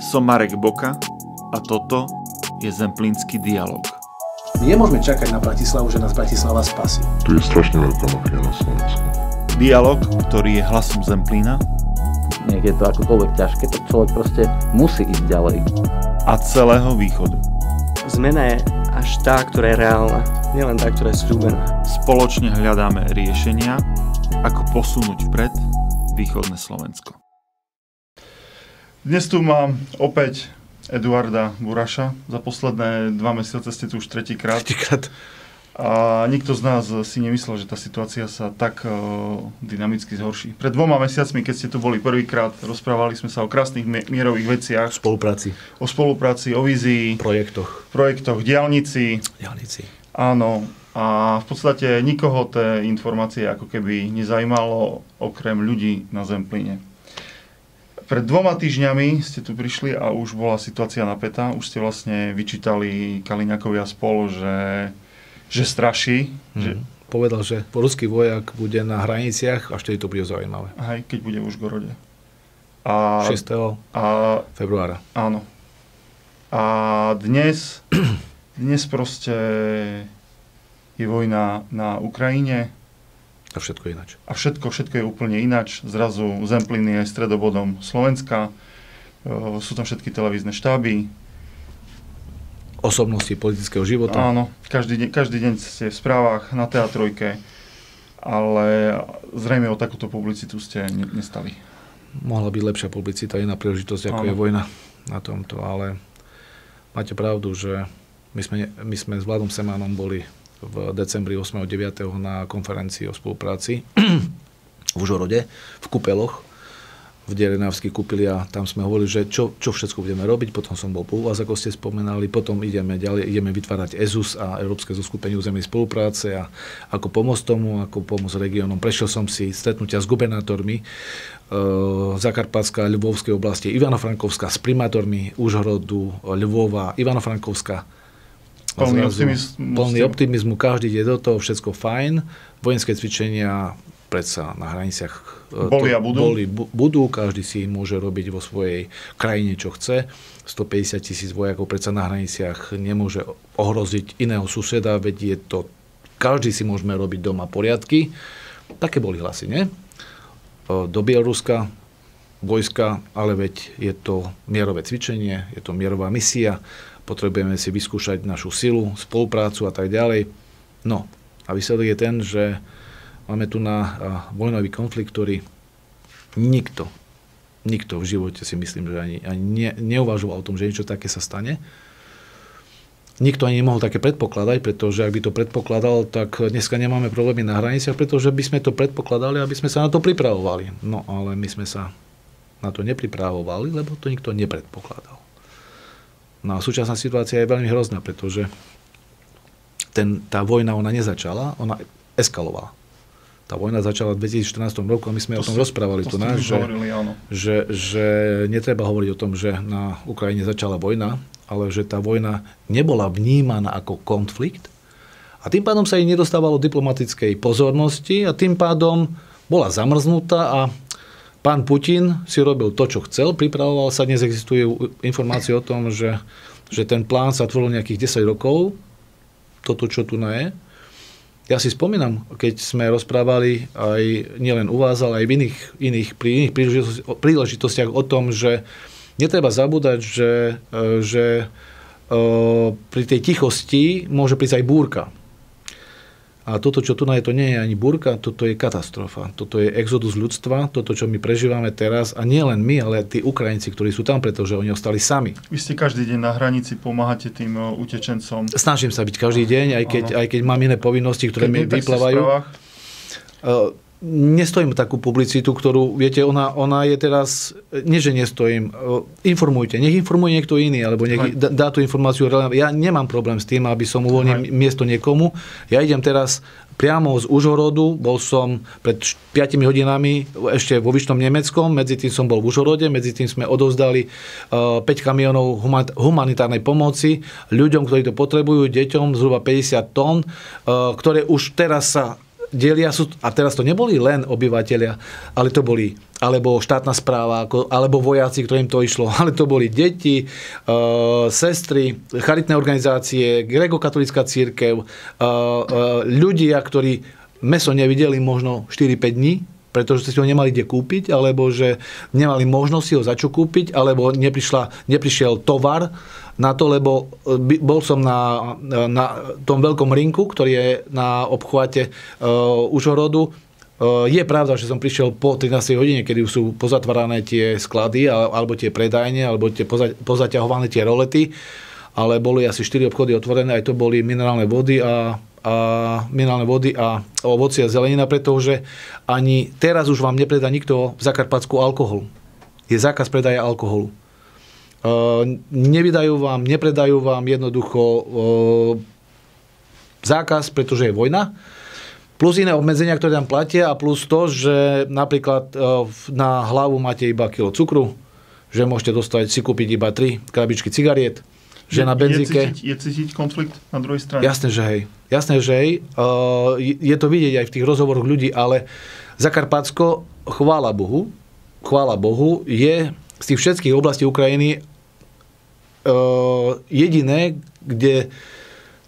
Som Marek Boka a toto je Zemplínsky dialog. Nemôžeme čakať na Bratislavu, že nás Bratislava spasí. Tu je strašne veľká mafia na Slovensku. Dialog, ktorý je hlasom Zemplína nech je to akokoľvek ťažké, tak človek proste musí ísť ďalej. a celého východu. Zmena je až tá, ktorá je reálna, nielen tá, ktorá je slúbená. Spoločne hľadáme riešenia, ako posunúť vpred východné Slovensko. Dnes tu mám opäť Eduarda Buraša. Za posledné dva mesiace ste tu už tretíkrát. Tretíkrát. A nikto z nás si nemyslel, že tá situácia sa tak uh, dynamicky zhorší. Pred dvoma mesiacmi, keď ste tu boli prvýkrát, rozprávali sme sa o krásnych mi- mierových veciach, Spolupráci, o spolupráci, o vízii, projektoch, projektoch, diálnici. diálnici. Áno. A v podstate nikoho tie informácie ako keby nezajímalo okrem ľudí na Zemplíne. Pred dvoma týždňami ste tu prišli a už bola situácia napätá. Už ste vlastne vyčítali Kaliňakovi a spolu, že, že straší. Mm. Že, Povedal, že ruský vojak bude na hraniciach a vtedy to bude zaujímavé. aj keď bude v Užgorode. A, 6. a februára. áno. A dnes, dnes proste je vojna na Ukrajine A všetko ináč. a všetko, všetko je úplne ináč. Zrazu Zemplín je stredobodom Slovenska, e, sú tam všetky televízne štáby. Osobnosti politického života. Áno, každý, deň, každý deň ste v správach na teatrojke, ale zrejme o takúto publicitu ste ne, nestali. Mohla byť lepšia publicita, iná príležitosť, ako Áno. je vojna na tomto, ale máte pravdu, že my sme, my sme s Vladom Semánom boli v decembri 8. 9. na konferencii o spolupráci v Užhorode, v Kupeloch, v Derenávskej kúpili a tam sme hovorili, že čo, čo všetko budeme robiť. Potom som bol po vás, ako ste spomenali. Potom ideme ďalej, ideme vytvárať EZUS a Európske zoskupenie územnej spolupráce a ako pomôcť tomu, ako pomôcť regiónom. Prešiel som si stretnutia s gubernátormi e, Zakarpatska, Ľubovskej oblasti, Ivano-Frankovska, s primátormi Užhorodu, Ľubova, Ivano-Frankovska. Plný optimizmu Plný optimizmu, každý ide do toho, všetko fajn. Vojenské cvičenia predsa na hraniciach e, Boli a budú? Boli, bu- budú, každý si môže robiť vo svojej krajine, čo chce. 150 tisíc vojakov predsa na hraniciach nemôže ohroziť iného suseda, veď je to, každý si môžeme robiť doma poriadky. Také boli hlasy, nie? E, Do Bieloruska, vojska, ale veď je to mierové cvičenie, je to mierová misia, potrebujeme si vyskúšať našu silu, spoluprácu a tak ďalej. No, a výsledok je ten, že máme tu na vojnový konflikt, ktorý nikto, nikto v živote si myslím, že ani, ani ne, neuvažoval o tom, že niečo také sa stane. Nikto ani nemohol také predpokladať, pretože ak by to predpokladal, tak dneska nemáme problémy na hraniciach, pretože by sme to predpokladali, aby sme sa na to pripravovali. No ale my sme sa na to nepripravovali, lebo to nikto nepredpokladal. No a súčasná situácia je veľmi hrozná, pretože ten, tá vojna, ona nezačala, ona eskalovala. Tá vojna začala v 2014 roku a my sme o tom ste- rozprávali to tu nás, že, hovorili, áno. že, že netreba hovoriť o tom, že na Ukrajine začala vojna, ale že tá vojna nebola vnímaná ako konflikt a tým pádom sa jej nedostávalo diplomatickej pozornosti a tým pádom bola zamrznutá a pán Putin si robil to, čo chcel, pripravoval sa, dnes existujú informácie o tom, že, že ten plán sa tvoril nejakých 10 rokov, toto, čo tu je. Ja si spomínam, keď sme rozprávali aj nielen u vás, ale aj v iných, iných, pri iných príležitosti- príležitostiach o tom, že netreba zabúdať, že, e, že e, pri tej tichosti môže prísť aj búrka. A toto, čo tu je, to nie je ani búrka, toto je katastrofa. Toto je exodus ľudstva, toto, čo my prežívame teraz, a nie len my, ale aj tí Ukrajinci, ktorí sú tam, pretože oni ostali sami. Vy ste každý deň na hranici, pomáhate tým utečencom. Snažím sa byť každý deň, aj keď, aj keď mám iné povinnosti, ktoré mi ste v vyplávajú. Nestojím takú publicitu, ktorú, viete, ona, ona je teraz, nie že nestojím, uh, informujte, nech informuje niekto iný, alebo nech dá, dá tú informáciu. Ja nemám problém s tým, aby som uvoľnil Hej. miesto niekomu. Ja idem teraz priamo z Užhorodu, bol som pred 5 hodinami ešte vo Vyšnom Nemeckom, medzi tým som bol v Užhorode, medzi tým sme odovzdali uh, 5 kamionov human- humanitárnej pomoci ľuďom, ktorí to potrebujú, deťom zhruba 50 tón, uh, ktoré už teraz sa delia sú, a teraz to neboli len obyvateľia, ale to boli alebo štátna správa, alebo vojaci, ktorým to išlo, ale to boli deti, e, sestry, charitné organizácie, grekokatolická církev, e, e, ľudia, ktorí meso nevideli možno 4-5 dní, pretože ste ho nemali kde kúpiť, alebo že nemali možnosť si ho za čo kúpiť, alebo neprišla, neprišiel tovar, na to, lebo e, bol som na, na tom veľkom rinku, ktorý je na obchvate uh, Užhorodu. Je pravda, že som prišiel po 13. hodine, kedy sú pozatvárané tie sklady, alebo tie predajne, alebo tie poza, pozaťahované tie rolety, ale boli asi 4 obchody otvorené, aj to boli minerálne vody a a minerálne vody a ovoci a zelenina, pretože ani teraz už vám nepredá nikto v Zakarpatsku alkohol. Je zákaz predaja alkoholu. Ehm, nevydajú vám, nepredajú vám jednoducho ehm, zákaz, pretože je vojna. Plus iné obmedzenia, ktoré tam platia a plus to, že napríklad ehm, na hlavu máte iba kilo cukru, že môžete dostať, si kúpiť iba 3 krabičky cigariet, že na benzíke... Je cítiť, je cítiť konflikt na druhej strane? Jasné, že hej. Jasné, že hej. Je to vidieť aj v tých rozhovoroch ľudí, ale Zakarpatsko, chvála Bohu, chvála Bohu, je z tých všetkých oblastí Ukrajiny jediné, kde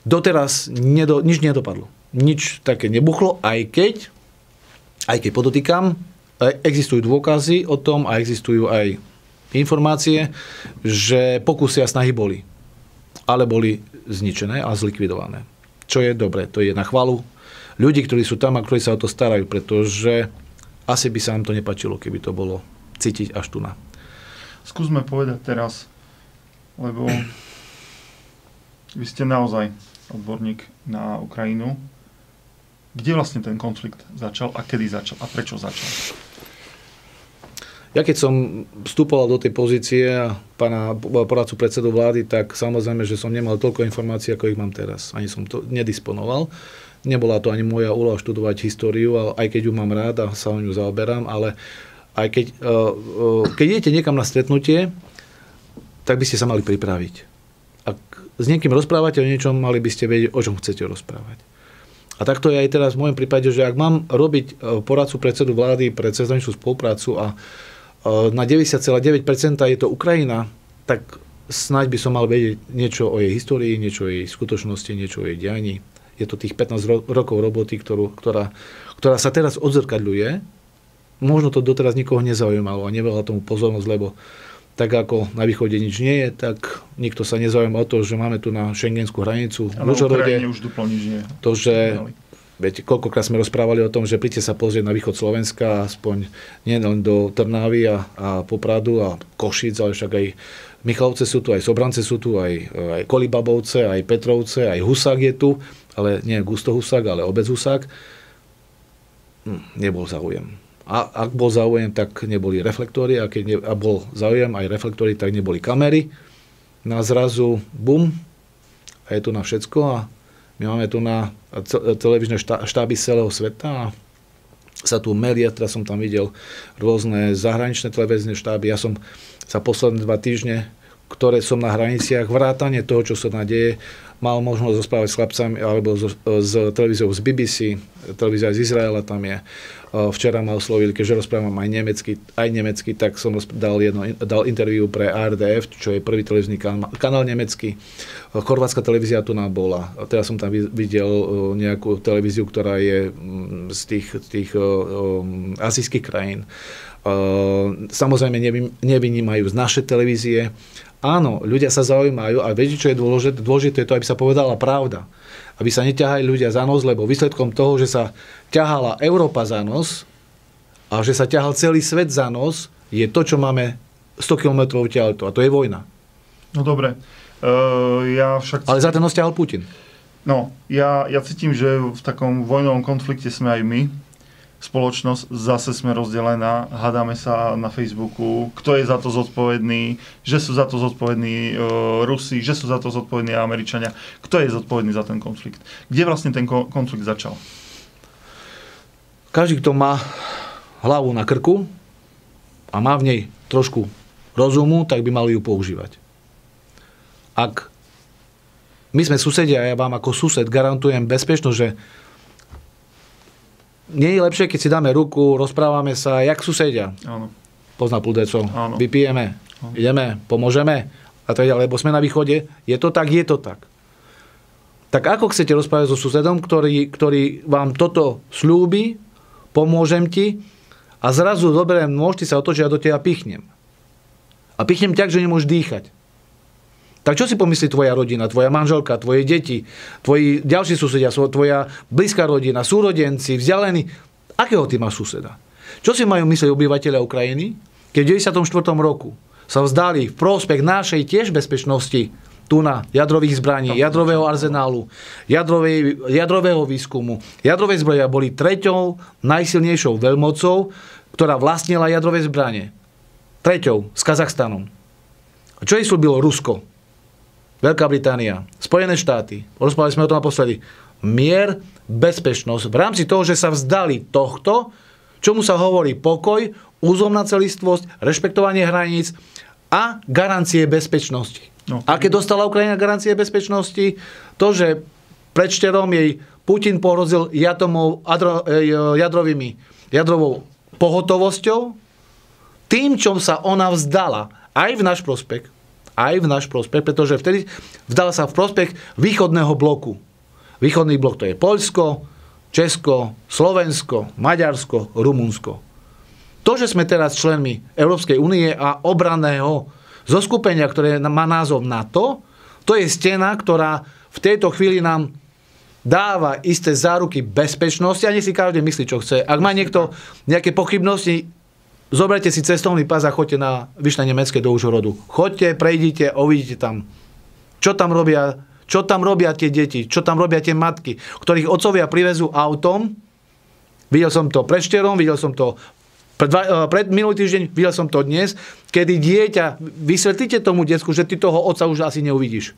doteraz nedo, nič nedopadlo. Nič také nebuchlo, aj keď, aj keď podotýkam, existujú dôkazy o tom a existujú aj informácie, že pokusy a snahy boli. Ale boli zničené a zlikvidované. Čo je dobre, to je na chvalu ľudí, ktorí sú tam a ktorí sa o to starajú, pretože asi by sa nám to nepačilo, keby to bolo cítiť až tu na. Skúsme povedať teraz, lebo vy ste naozaj odborník na Ukrajinu. Kde vlastne ten konflikt začal a kedy začal a prečo začal? Ja keď som vstupoval do tej pozície pána poradcu predsedu vlády, tak samozrejme, že som nemal toľko informácií, ako ich mám teraz. Ani som to nedisponoval. Nebola to ani moja úloha študovať históriu, aj keď ju mám rád a sa o ňu zaoberám, ale aj keď, e, e, keď idete niekam na stretnutie, tak by ste sa mali pripraviť. Ak s niekým rozprávate o niečom, mali by ste vedieť, o čom chcete rozprávať. A takto je aj teraz v môjom prípade, že ak mám robiť e, poradcu predsedu vlády pre cezhraničnú spoluprácu a e, na 90,9% je to Ukrajina, tak snáď by som mal vedieť niečo o jej histórii, niečo o jej skutočnosti, niečo o jej dianí. Je to tých 15 ro- rokov roboty, ktorú, ktorá, ktorá sa teraz odzrkadľuje. Možno to doteraz nikoho nezaujímalo a neveľa tomu pozornosť, lebo tak ako na východe nič nie je, tak nikto sa nezaujíma o to, že máme tu na šengenskú hranicu v Užhorode. už duplo nič nie. To, že Viete, koľkokrát sme rozprávali o tom, že príďte sa pozrieť na východ Slovenska, aspoň nie len do Trnavy a, a Popradu a Košic, ale však aj Michalovce sú tu, aj Sobrance sú tu, aj, aj Kolibabovce, aj Petrovce, aj Husák je tu, ale nie Gusto Husák, ale obec Husák. Hm, nebol záujem. A ak bol záujem, tak neboli reflektory a keď ne, a bol záujem aj reflektory, tak neboli kamery. Na zrazu bum a je tu na všetko a my máme tu na televízne štáby celého sveta a sa tu melia, teraz som tam videl rôzne zahraničné televízne štáby. Ja som sa posledné dva týždne, ktoré som na hraniciach, vrátane toho, čo sa nadeje, mal možnosť rozprávať s chlapcami alebo s, s televíziou z BBC, televízia z Izraela tam je. Včera ma oslovili, keďže rozprávam aj nemecky, aj nemecky tak som dal, jedno, dal interviu pre ARDF, čo je prvý televízny kanál, kanál nemecký. Chorvátska televízia tu nám bola. Teraz som tam videl nejakú televíziu, ktorá je mm, z tých, tých um, azijských krajín. Samozrejme nevynímajú z naše televízie. Áno, ľudia sa zaujímajú a viete, čo je dôležité? Dôležité je to, aby sa povedala pravda aby sa neťahali ľudia za nos, lebo výsledkom toho, že sa ťahala Európa za nos a že sa ťahal celý svet za nos, je to, čo máme 100 km odtiaľto a to je vojna. No dobre. Uh, ja však... Ale za ten nos ťahal Putin. No, ja, ja cítim, že v takom vojnovom konflikte sme aj my spoločnosť, zase sme rozdelená, hádame sa na Facebooku, kto je za to zodpovedný, že sú za to zodpovední e, Rusi, že sú za to zodpovední Američania. Kto je zodpovedný za ten konflikt? Kde vlastne ten konflikt začal? Každý, kto má hlavu na krku a má v nej trošku rozumu, tak by mali ju používať. Ak my sme susedia a ja vám ako sused garantujem bezpečnosť, že nie je lepšie, keď si dáme ruku, rozprávame sa, jak susedia. Áno. Pozná Puldecov. Áno. Vypijeme, ideme, pomôžeme a tak ďalej, lebo sme na východe. Je to tak, je to tak. Tak ako chcete rozprávať so susedom, ktorý, ktorý vám toto slúbi, pomôžem ti a zrazu doberiem nôž, ty sa otočí a do teba pichnem. A pichnem tak, že nemôžeš dýchať. Tak čo si pomyslí tvoja rodina, tvoja manželka, tvoje deti, tvoji ďalší susedia, tvoja blízka rodina, súrodenci, vzdialení? Akého ty máš suseda? Čo si majú myslieť obyvateľia Ukrajiny, keď v 94. roku sa vzdali v prospech našej tiež bezpečnosti tu na jadrových zbraní, jadrového arzenálu, jadrovej, jadrového výskumu. Jadrové zbroje boli treťou najsilnejšou veľmocou, ktorá vlastnila jadrové zbranie. Treťou s Kazachstanom. A čo jej slúbilo Rusko? Veľká Británia, Spojené štáty, rozprávali sme o tom naposledy, mier, bezpečnosť, v rámci toho, že sa vzdali tohto, čomu sa hovorí pokoj, územná celistvosť, rešpektovanie hraníc a garancie bezpečnosti. No. A keď dostala Ukrajina garancie bezpečnosti, to, že pred šterom jej Putin pohrozil jatomov, adro, e, jadrovými, jadrovou pohotovosťou, tým, čom sa ona vzdala, aj v náš prospech, aj v náš prospech, pretože vtedy vzdala sa v prospech východného bloku. Východný blok to je Poľsko, Česko, Slovensko, Maďarsko, Rumunsko. To, že sme teraz členmi Európskej únie a obranného zoskupenia, ktoré má názov NATO, to je stena, ktorá v tejto chvíli nám dáva isté záruky bezpečnosti a nech si každý myslí, čo chce. Ak má niekto nejaké pochybnosti, zoberte si cestovný pás a choďte na Vyšné Nemecké do Užhorodu. Choďte, prejdite, uvidíte tam, čo tam robia, čo tam robia tie deti, čo tam robia tie matky, ktorých otcovia privezú autom. Videl som to pred šterom, videl som to pred, eh, pred minulý týždeň, videl som to dnes, kedy dieťa, vysvetlíte tomu detsku, že ty toho otca už asi neuvidíš.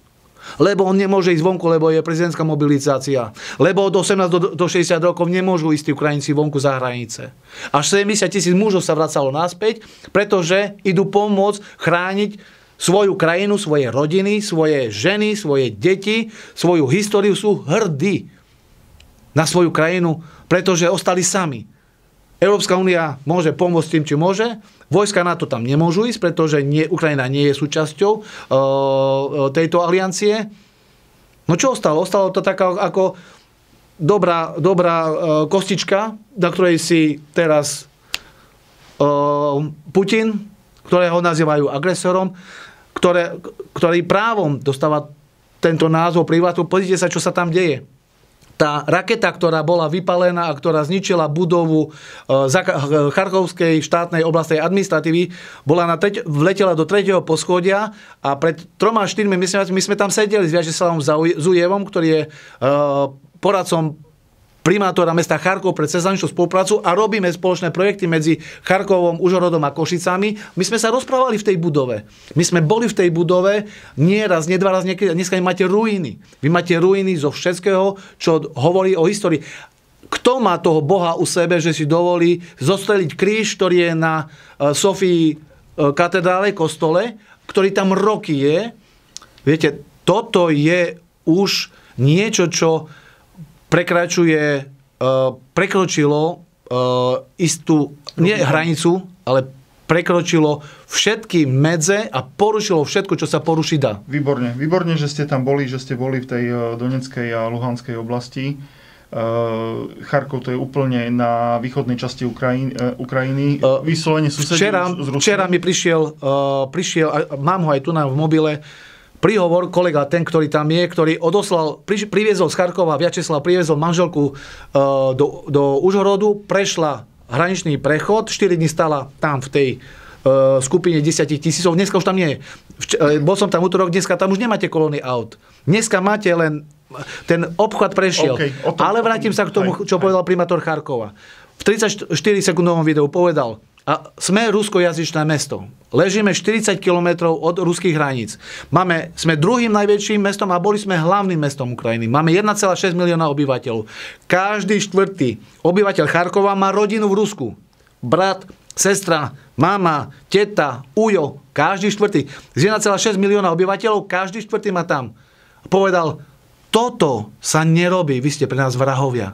Lebo on nemôže ísť vonku, lebo je prezidentská mobilizácia. Lebo od 18 do, do 60 rokov nemôžu ísť tí Ukrajinci vonku za hranice. Až 70 tisíc mužov sa vracalo naspäť, pretože idú pomôcť chrániť svoju krajinu, svoje rodiny, svoje ženy, svoje deti, svoju históriu, sú hrdí na svoju krajinu, pretože ostali sami. Európska únia môže pomôcť tým, či môže. Vojska NATO tam nemôžu ísť, pretože nie, Ukrajina nie je súčasťou uh, tejto aliancie. No čo ostalo? Ostalo to taká ako dobrá, dobrá uh, kostička, na ktorej si teraz uh, Putin, ktorého nazývajú agresorom, ktoré, ktorý právom dostáva tento názov privátu. Pozrite sa, čo sa tam deje tá raketa, ktorá bola vypalená a ktorá zničila budovu e, Charkovskej štátnej oblastnej administratívy, bola na treť, vletela do tretieho poschodia a pred troma, štyrmi mesiacmi my sme tam sedeli s Vyacheslavom Zujevom, ktorý je e, poradcom primátora mesta Charkov pre cezhraničnú spoluprácu a robíme spoločné projekty medzi Charkovom, Užhorodom a Košicami. My sme sa rozprávali v tej budove. My sme boli v tej budove nie raz, nie dva raz, niekedy. Dneska máte ruiny. Vy máte ruiny zo všetkého, čo hovorí o histórii. Kto má toho Boha u sebe, že si dovolí zostreliť kríž, ktorý je na e, Sofii e, katedrále, kostole, ktorý tam roky je? Viete, toto je už niečo, čo prekračuje, uh, prekročilo uh, istú, nie hranicu, ale prekročilo všetky medze a porušilo všetko, čo sa porušiť dá. Výborne, výborne, že ste tam boli, že ste boli v tej eh, Donetskej a Luhanskej oblasti. Charkov to je úplne na východnej časti Ukrajiny, Ukrajiny. Vyslovene susedí včera, z Ruskom. včera mi prišiel, prišiel, mám ho aj tu na v mobile, príhovor, kolega ten, ktorý tam je, ktorý odoslal, pri, priviezol z Charkova, Vyacheslav priviezol manželku uh, do, do Užhorodu, prešla hraničný prechod, 4 dní stala tam v tej uh, skupine 10 tisícov, dneska už tam nie je. Vč- uh, bol som tam útorok, dneska tam už nemáte kolóny aut. Dneska máte len ten obchod prešiel. Okay, tom- Ale vrátim sa k tomu, čo aj. povedal primátor Charkova. V 34 sekundovom videu povedal, a sme ruskojazyčné mesto. Ležíme 40 km od ruských hraníc. Máme, sme druhým najväčším mestom a boli sme hlavným mestom Ukrajiny. Máme 1,6 milióna obyvateľov. Každý štvrtý obyvateľ Charkova má rodinu v Rusku. Brat, sestra, mama, teta, ujo, každý štvrtý. Z 1,6 milióna obyvateľov, každý štvrtý má tam. Povedal, toto sa nerobí, vy ste pre nás vrahovia.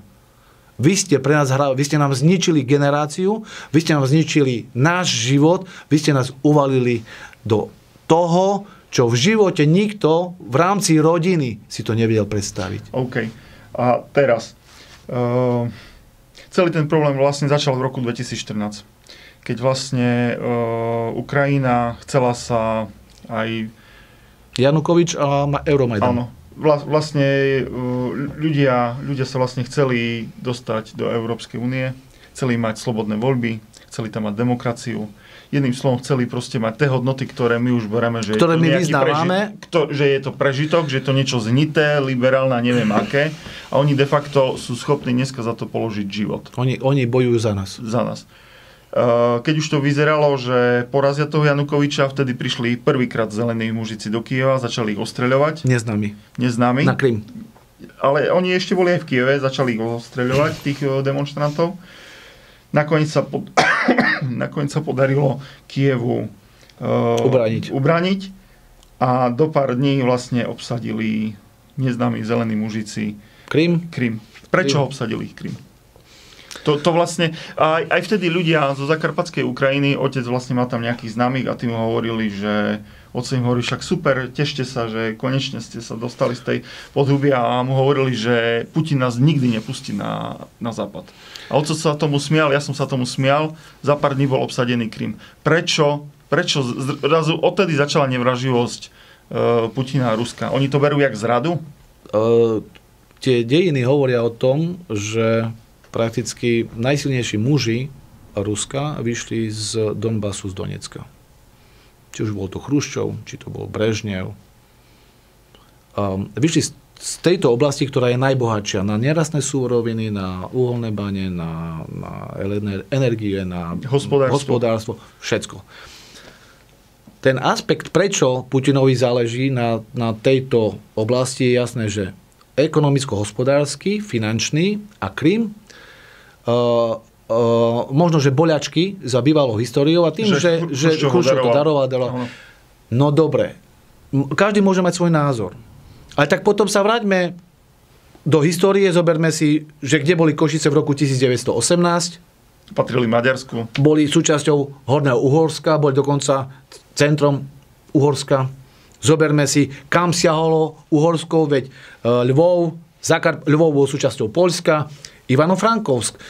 Vy ste pre nás hrali, vy ste nám zničili generáciu, vy ste nám zničili náš život, vy ste nás uvalili do toho, čo v živote nikto v rámci rodiny si to nevedel predstaviť. OK. A teraz. Uh, celý ten problém vlastne začal v roku 2014. Keď vlastne uh, Ukrajina chcela sa aj... Janukovič a Ma- Euromajdan. Áno. Vla, vlastne uh, ľudia, ľudia sa vlastne chceli dostať do Európskej únie, chceli mať slobodné voľby, chceli tam mať demokraciu. Jedným slovom chceli proste mať tie hodnoty, ktoré my už bereme, že, Ktoré je to my vyznávame. kto, že je to prežitok, že je to niečo znité, liberálne neviem aké. A oni de facto sú schopní dneska za to položiť život Oni, oni bojujú za nás. za nás. Uh, Keď už to vyzeralo, že porazia toho Janukoviča, vtedy prišli prvýkrát zelení mužici do Kieva, začali ich ostreľovať, Neznámy. neznámi. Na Krym. Ale oni ešte boli aj v Kieve, začali ich ostreľovať, tých eh, demonstrantov. Nakoniec sa, pod... Nakoniec sa podarilo Kievu uh, Ubrániť. ubrániť a do pár dní vlastne obsadili neznámi zelení mužici Krym. Krym. Prečo Krym. obsadili ich Krym? To, to vlastne, aj, aj vtedy ľudia zo Zakarpatskej Ukrajiny, otec vlastne má tam nejakých známych a tí mu hovorili, že otec im hovorí, však super, tešte sa, že konečne ste sa dostali z tej podhubia a mu hovorili, že Putin nás nikdy nepustí na, na západ. A otec sa tomu smial, ja som sa tomu smial, za pár dní bol obsadený Krym. Prečo? Prečo zrazu odtedy začala nevraživosť e, Putina a Ruska? Oni to berú jak zradu? Uh, tie dejiny hovoria o tom, že prakticky najsilnejší muži Ruska vyšli z Donbasu, z Donecka. Či už bol to Chruščov, či to bol Brežnev. Um, vyšli z, z tejto oblasti, ktorá je najbohatšia na nerastné súroviny, na uholné bane, na, na ener- energie, na Hospodárstvo. hospodárstvo, všetko. Ten aspekt, prečo Putinovi záleží na, na tejto oblasti, je jasné, že ekonomicko-hospodársky, finančný a Krym, uh, možno, že boľačky za bývalou históriou a tým, Že že, že Chruščov to daroval. daroval. No dobre, každý môže mať svoj názor. Ale tak potom sa vráťme do histórie, zoberme si, že kde boli Košice v roku 1918, Patrili Maďarsku. boli súčasťou Horného Uhorska, boli dokonca centrom Uhorska. Zoberme si, kam siahalo Uhorsko, veď e, Lvov, Zakar, Lvov bol súčasťou Polska, Ivano-Frankovsk, e,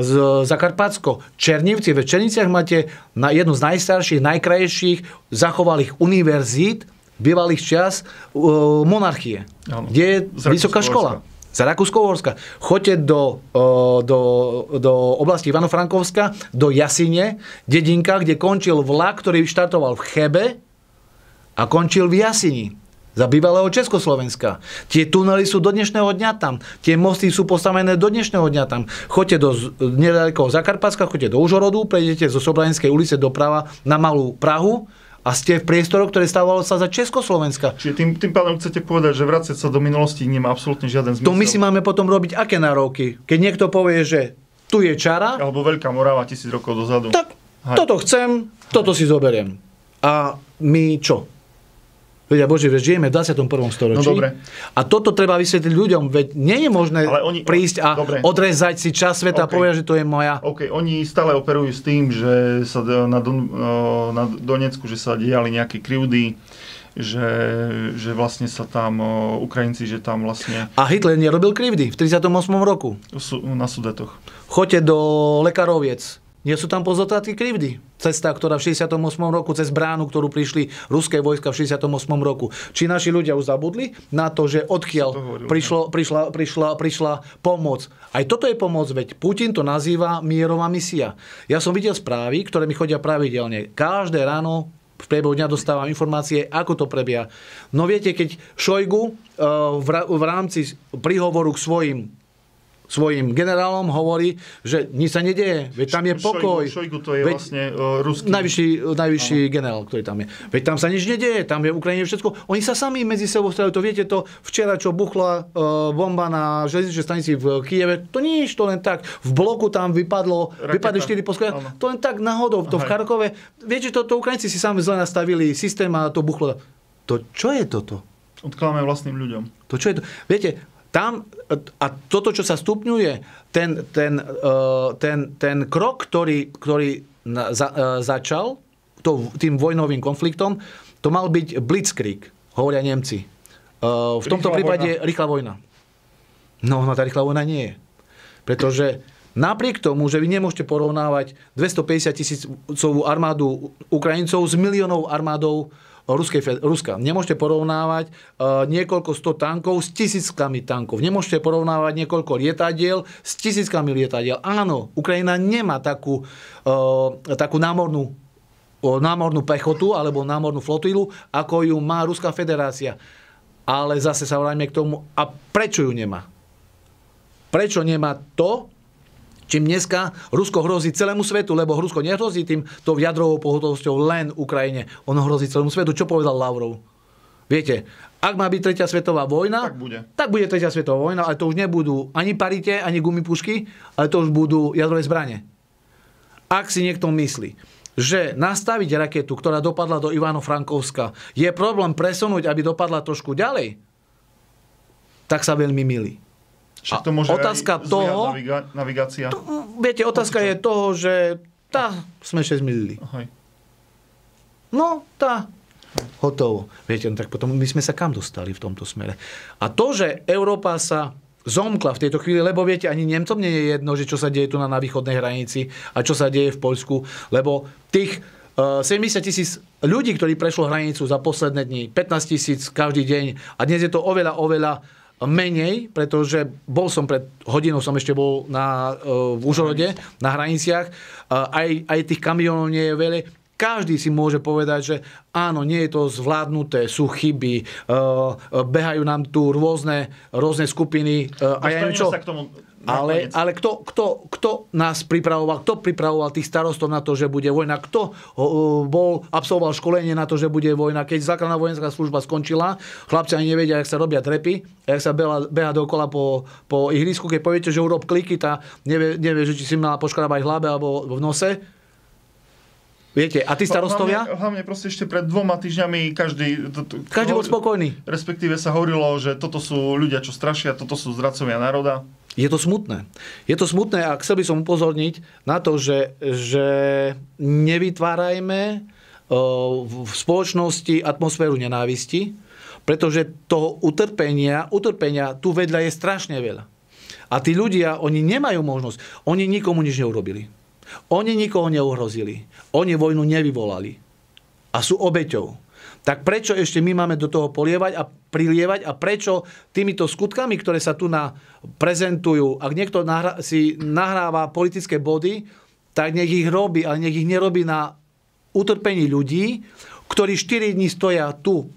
z- Zakarpatsko, Černivci. V Černivciach máte na jednu z najstarších, najkrajších zachovalých univerzít bývalých čas e, monarchie, Áno. kde je vysoká škola. Za Rakúsko-Uhorska. Choďte do, o, do, do oblasti Ivano-Frankovska, do Jasine, dedinka, kde končil vlak, ktorý štartoval v Chebe a končil v Jasini za bývalého Československa. Tie tunely sú do dnešného dňa tam. Tie mosty sú postavené do dnešného dňa tam. Choďte do nedalekého Zakarpatska, choďte do Užhorodu, prejdete zo Sobranskej ulice doprava na Malú Prahu a ste v priestoroch, ktoré stávalo sa za Československa. Čiže tým, tým pádom chcete povedať, že vracať sa do minulosti nemá absolútne žiaden zmysel. To my si máme potom robiť aké nároky? Keď niekto povie, že tu je čara, Alebo Veľká Morava tisíc rokov dozadu. tak Hej. toto chcem, toto si zoberiem. A my čo? Veď Bože, veď žijeme v 21. storočí. No dobre. A toto treba vysvetliť ľuďom, veď nie je možné Ale oni- prísť a dobre. odrezať si čas sveta a OK. povedať, že to je moja. OK, oni stále operujú s tým, že sa na, Don, na Donecku, že sa diali nejaké krivdy, že, že vlastne sa tam o, Ukrajinci, že tam vlastne A Hitler nerobil krivdy v 38. roku. sú na sudetoch. Choďte do Lekároviec. Nie sú tam pozotratí krivdy. Cesta, ktorá v 68. roku cez bránu, ktorú prišli ruské vojska v 68. roku. Či naši ľudia už zabudli na to, že To odkiaľ hovoril, prišlo, prišla, prišla, prišla pomoc. Aj toto je pomoc, veď Putin to nazýva mierová misia. Ja som videl správy, ktoré mi chodia pravidelne. Každé ráno v priebehu dňa dostávam informácie, ako to prebieha. No viete, keď Šojgu eh, v rámci príhovoru k svojim svojim generálom hovorí, že nič sa nedeje, veď tam je pokoj. Šojgu, Šojgu to je veď, vlastne uh, ruský. Najvyšší, najvyšší generál, ktorý tam je. Veď tam sa nič nedieje, tam je v Ukrajine všetko. Oni sa sami medzi sebou strelajú. To viete to včera, čo buchla uh, bomba na železničnej stanici v Kieve. To nič, to len tak. V bloku tam vypadlo, Raketa. vypadli 4 poschodia. Áno. To len tak náhodou. To v Aha. Charkove. Viete, to, to Ukrajinci si sami zle nastavili systém a to buchlo. To čo je toto? Odkladáme vlastným ľuďom. To čo je to? Viete, Tam, a toto, čo sa stupňuje, ten, ten, uh, ten, ten krok, ktorý, ktorý za, uh, začal to, tým vojnovým konfliktom, to mal byť blitzkrieg, hovoria Nemci. Uh, v tomto Rýchla prípade vojna. rýchla vojna. No, no tá rýchla vojna nie je. Pretože napriek tomu, že vy nemôžete porovnávať 250 tisícovú armádu Ukrajincov s miliónou armádou Ruskej, Ruska. Nemôžete porovnávať uh, niekoľko sto tankov s tisíckami tankov. Nemôžete porovnávať niekoľko lietadiel s tisíckami lietadiel. Áno, Ukrajina nemá takú, uh, takú námornú o námornú pechotu alebo námornú flotilu, ako ju má Ruská federácia. Ale zase sa vrajme k tomu, a prečo ju nemá? Prečo nemá to, čím dneska Rusko hrozí celému svetu, lebo Rusko nehrozí tým tou jadrovou pohotovosťou len Ukrajine. Ono hrozí celému svetu. Čo povedal Lavrov? Viete, ak má byť tretia svetová vojna, Tak bude. tak bude tretia svetová vojna, ale to už nebudú ani parite, ani gumipušky, ale to už budú jadrové zbranie. Ak si niekto myslí, že nastaviť raketu, ktorá dopadla do Ivano-Frankovska, je problém presunúť, aby dopadla trošku ďalej, tak sa veľmi milí. Však to môže otázka toho- Naviga- navigácia. Viete, otázka je toho, že tá sme 6 milili. No, tá. Hotovo. Viete, no tak potom my sme sa kam dostali v tomto smere. A to, že Európa sa zomkla v tejto chvíli, lebo viete, ani Nemcom nie je jedno, že čo sa deje tu na, na východnej hranici a čo sa deje v Poľsku, lebo tých eh, 70 tisíc ľudí, ktorí prešlo hranicu za posledné dni, 15 tisíc každý deň a dnes je to oveľa, oveľa menej, pretože bol som pred hodinou, som ešte bol na, eh, v Užhorode, na hraniciach, aj, aj tých kamionov nie je veľa, každý si môže povedať, že áno, nie je to zvládnuté, sú chyby, uh, behajú nám tu rôzne, rôzne skupiny. A ja neviem čo. sa k tomu Ale, ale kto, kto, kto nás pripravoval, kto pripravoval tých starostov na to, že bude vojna, kto uh, bol, absolvoval školenie na to, že bude vojna, keď základná vojenská služba skončila, chlapci ani nevedia, jak sa robia trepy, jak sa beha, beha dokola po, po ihrisku, keď poviete, že urob kliky, tá nevie, nevie, že či si mala poškrabať v hlave alebo v nose. Viete, a tí starostovia? Hlavne, hlavne proste ešte pred dvoma týždňami každý... To, to, Každý bol spokojný. Respektíve sa hovorilo, že toto sú ľudia, čo strašia, toto sú zradcovia národa. Je to smutné. Je to smutné a chcel by som upozorniť na to, že, že nevytvárajme v v spoločnosti atmosféru nenávisti, pretože toho utrpenia, utrpenia tu vedľa je strašne veľa. A tí ľudia, oni nemajú možnosť. Oni nikomu nič neurobili. Oni nikoho neuhrozili. Oni vojnu nevyvolali. A sú obeťou. Tak prečo ešte my máme do toho polievať a prilievať a prečo týmito skutkami, ktoré sa tu na prezentujú, ak niekto nahra, si nahráva politické body, tak nech ich robí, ale nech ich nerobí na utrpení ľudí, ktorí 4 dní stoja tu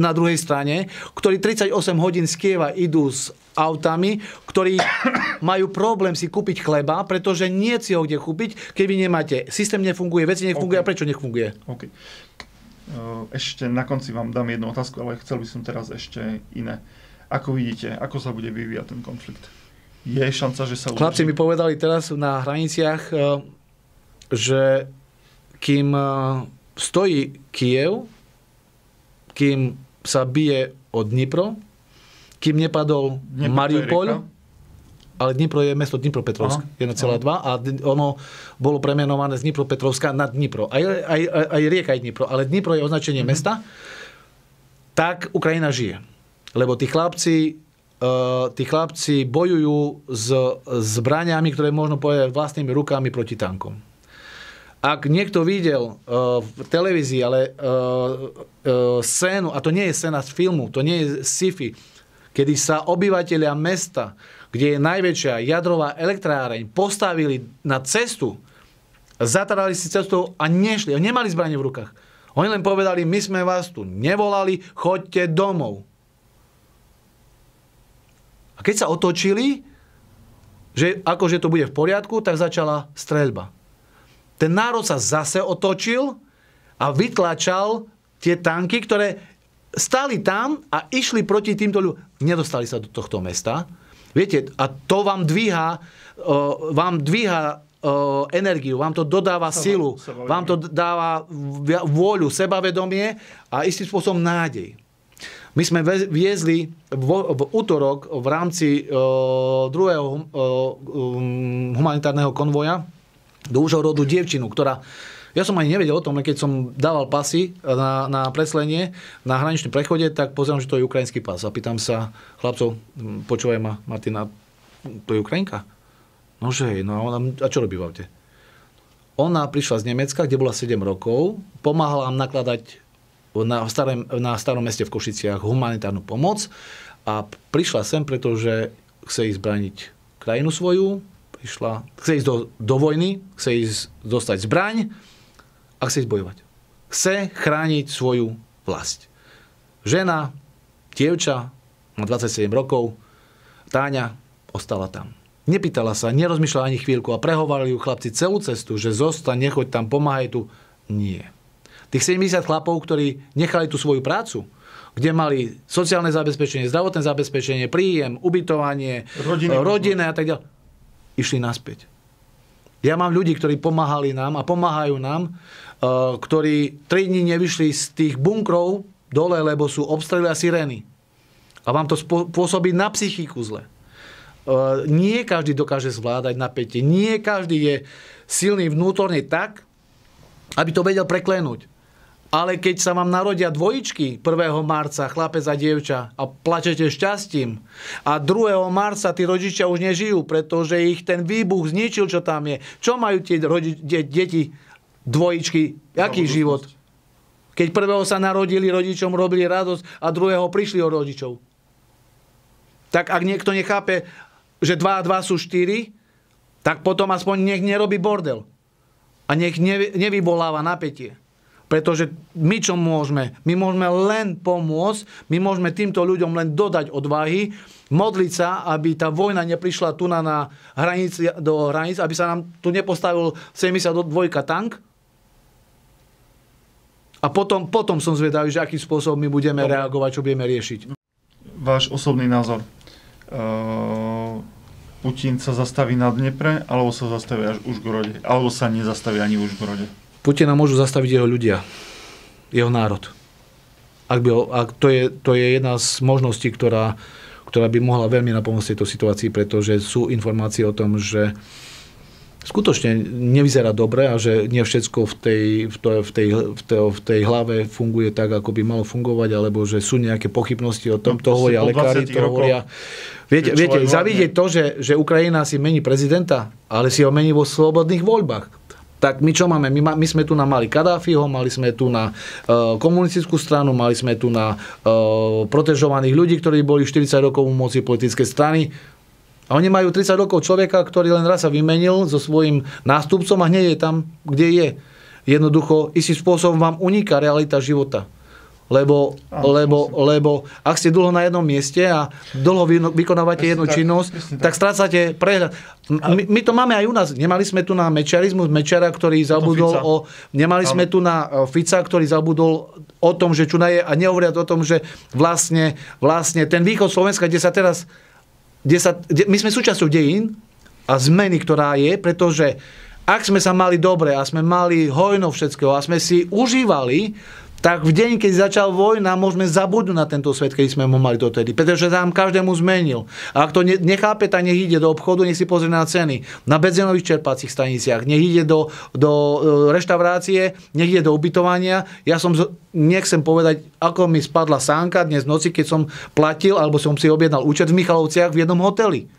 na druhej strane, ktorí 38 hodín z Kieva idú s autami, ktorí majú problém si kúpiť chleba, pretože nie si ho kde kúpiť, keď vy nemáte. Systém nefunguje, veci nefunguje OK. a prečo nefunguje? OK. E, Ešte na konci vám dám jednu otázku, ale chcel by som teraz ešte iné. Ako vidíte, ako sa bude vyvíjať ten konflikt? Je šanca, že sa Chlapci mi udrží? povedali teraz na hraniciach, eh, že kým eh, stojí Kiev, kým sa bije od Dnipro, kým nepadol Mariupol? Ale Dnipro je mesto Dnipropetrovsk, Aha. 1,2 a ono bolo premenované z Dnipropetrovska na Dnipro. Aj, aj, aj, aj rieka je Dnipro, ale Dnipro je označenie Mhm. mesta. Tak Ukrajina žije. Lebo tí chlapci, uh, tí chlapci bojujú s zbraniami, ktoré možno povedať vlastnými rukami proti tankom. Ak niekto videl uh, v televízii, ale uh, uh, scénu, a to nie je scéna z filmu, to nie je sci-fi, kedy sa obyvateľia mesta, kde je najväčšia jadrová elektráreň, postavili na cestu, zatarali si cestu a nešli. Oni nemali zbranie v rukách. Oni len povedali, my sme vás tu nevolali, choďte domov. A keď sa otočili, že akože to bude v poriadku, tak začala streľba. Ten národ sa zase otočil a vytlačal tie tanky, ktoré stali tam a išli proti týmto ľuďom. Nedostali sa do tohto mesta. Viete, a to vám dvíha, vám dvíha energiu, vám to dodáva Seba- silu, sebavedomie. vám to dáva vôľu, sebavedomie a istým spôsobom nádej. My sme viezli v, v útorok v rámci uh, druhého uh, um, humanitárneho konvoja do Užhorodu dievčinu, ktorá ja som ani nevedel o tom, keď som dával pasy na, na preslenie na hraničnom prechode, tak pozerám, že to je ukrajinský pas. A pýtam sa chlapcov, počúvaj ma, Martina, to je Ukrajinka? No že, no a, ona, a čo robí v aute? Ona prišla z Nemecka, kde bola 7 rokov, pomáhala nám nakladať na, starém, na starom meste v Košiciach humanitárnu pomoc a prišla sem, pretože chce ísť brániť krajinu svoju, prišla, chce ísť do, do vojny, chce ísť dostať zbraň a chce ísť bojovať. Chce chrániť svoju vlast. Žena, dievča, má 27 rokov, Táňa ostala tam. Nepýtala sa, nerozmýšľala ani chvíľku a prehovorili ju chlapci celú cestu, že zostaň, nechoď tam, pomáhaj tu. Nie. Tých 70 chlapov, ktorí nechali tú svoju prácu, kde mali sociálne zabezpečenie, zdravotné zabezpečenie, príjem, ubytovanie, Rodiny. rodiny a tak ďalej, išli naspäť. Ja mám ľudí, ktorí pomáhali nám a pomáhajú nám, ktorí 3 dní nevyšli z tých bunkrov dole, lebo sú obstrely a sirény. A vám to pôsobí na psychiku zle. Uh, nie každý dokáže zvládať napätie. Nie každý je silný vnútorne tak, aby to vedel preklenúť. Ale keď sa vám narodia dvojičky 1. marca, chlapec a dievča a plačete šťastím a 2. marca tí rodičia už nežijú, pretože ich ten výbuch zničil, čo tam je. Čo majú tie rodi- de- deti dvojičky? Jaký budúcnosť. život? Keď prvého sa narodili, rodičom robili radosť a druhého prišli od rodičov. Tak ak niekto nechápe, že 2 a 2 sú 4, tak potom aspoň nech nerobí bordel. A nech nevy- nevyvoláva napätie. Pretože my čo môžeme? My môžeme len pomôcť, my môžeme týmto ľuďom len dodať odvahy, modliť sa, aby tá vojna neprišla tu na, na hranici, do hranic, aby sa nám tu nepostavil 72 tank. A potom, potom som zvedavý, že akým spôsobom my budeme Dobre. reagovať, čo budeme riešiť. Váš osobný názor. Uh, Putin sa zastaví na Dnepre, alebo sa zastaví až v Užgorode, alebo sa nezastaví ani v Užgorode. Putina môžu zastaviť jeho ľudia, jeho národ. Ak by, ak to, je, to je jedna z možností, ktorá, ktorá by mohla veľmi napomôcť tejto situácii, pretože sú informácie o tom, že skutočne nevyzerá dobre a že nie všetko v tej, v, to, v, tej, v, tej, v tej hlave funguje tak, ako by malo fungovať, alebo že sú nejaké pochybnosti o tom, No, to hovoria lekári, 20 to rokoch, hovoria... Viete, viete zavidieť to, že, že Ukrajina si mení prezidenta, ale si ho mení vo slobodných voľbách. Tak my čo máme? My, ma- my sme tu na mali Kadáfiho, mali sme tu na uh, komunistickú stranu, mali sme tu na uh, protežovaných ľudí, ktorí boli 40 rokov u moci politické strany. A oni majú 30 rokov človeka, ktorý len raz sa vymenil so svojím nástupcom a hneď je tam, kde je. Jednoducho, istým spôsobom vám uniká realita života. Lebo, Áno, lebo, lebo ak ste dlho na jednom mieste a dlho vy- vykonávate Presne jednu tak, činnosť, tak. tak strácate prehľad. My, my to máme aj u nás. Nemali sme tu na mečiarizmus Mečara, ktorý zabudol o... Nemali sme Áno. tu na e, Fica, ktorý zabudol o tom, že Čuna je a nehovoriac o tom, že vlastne, vlastne ten východ Slovenska, kde sa teraz... Kde sa, kde, my sme súčasťou dejín a zmeny, ktorá je, pretože ak sme sa mali dobre a sme mali hojno všetkého a sme si užívali, tak v deň, keď začal vojna, môžeme zabudnúť na tento svet, keď sme ho mali dotedy. Pretože tam každému zmenil. A ak to ne- nechápe, tak nech ide do obchodu, nech si pozrie na ceny. Na benzínových čerpacích staniciach. Nech ide do, do e, reštaurácie, nech ide do ubytovania. Ja som, nechcem povedať, ako mi spadla sánka dnes v noci, keď som platil, alebo som si objednal účet v Michalovciach v jednom hoteli.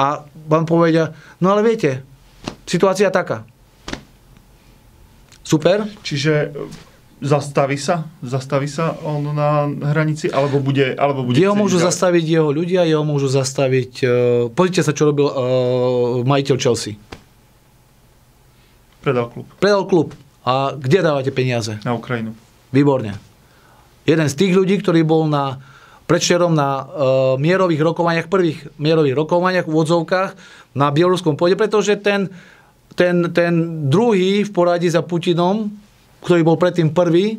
A vám povedia, no ale viete, situácia taká. Super, Čiže zastaví sa? Zastaví sa on na hranici? Alebo bude, alebo bude Jeho môžu ďalej? zastaviť jeho ľudia, jeho môžu zastaviť... Uh, pozrite sa, čo robil uh, majiteľ Chelsea. Predal klub Predal klub. A kde dávate peniaze? na Ukrajinu. Výborne. Jeden z tých ľudí, ktorý bol na predšerom na uh, mierových rokovaniach, prvých mierových rokovaniach v odzovkách na bieloruskom pôde, pretože ten, ten, ten druhý v poradí za Putinom, който е бил претен първи,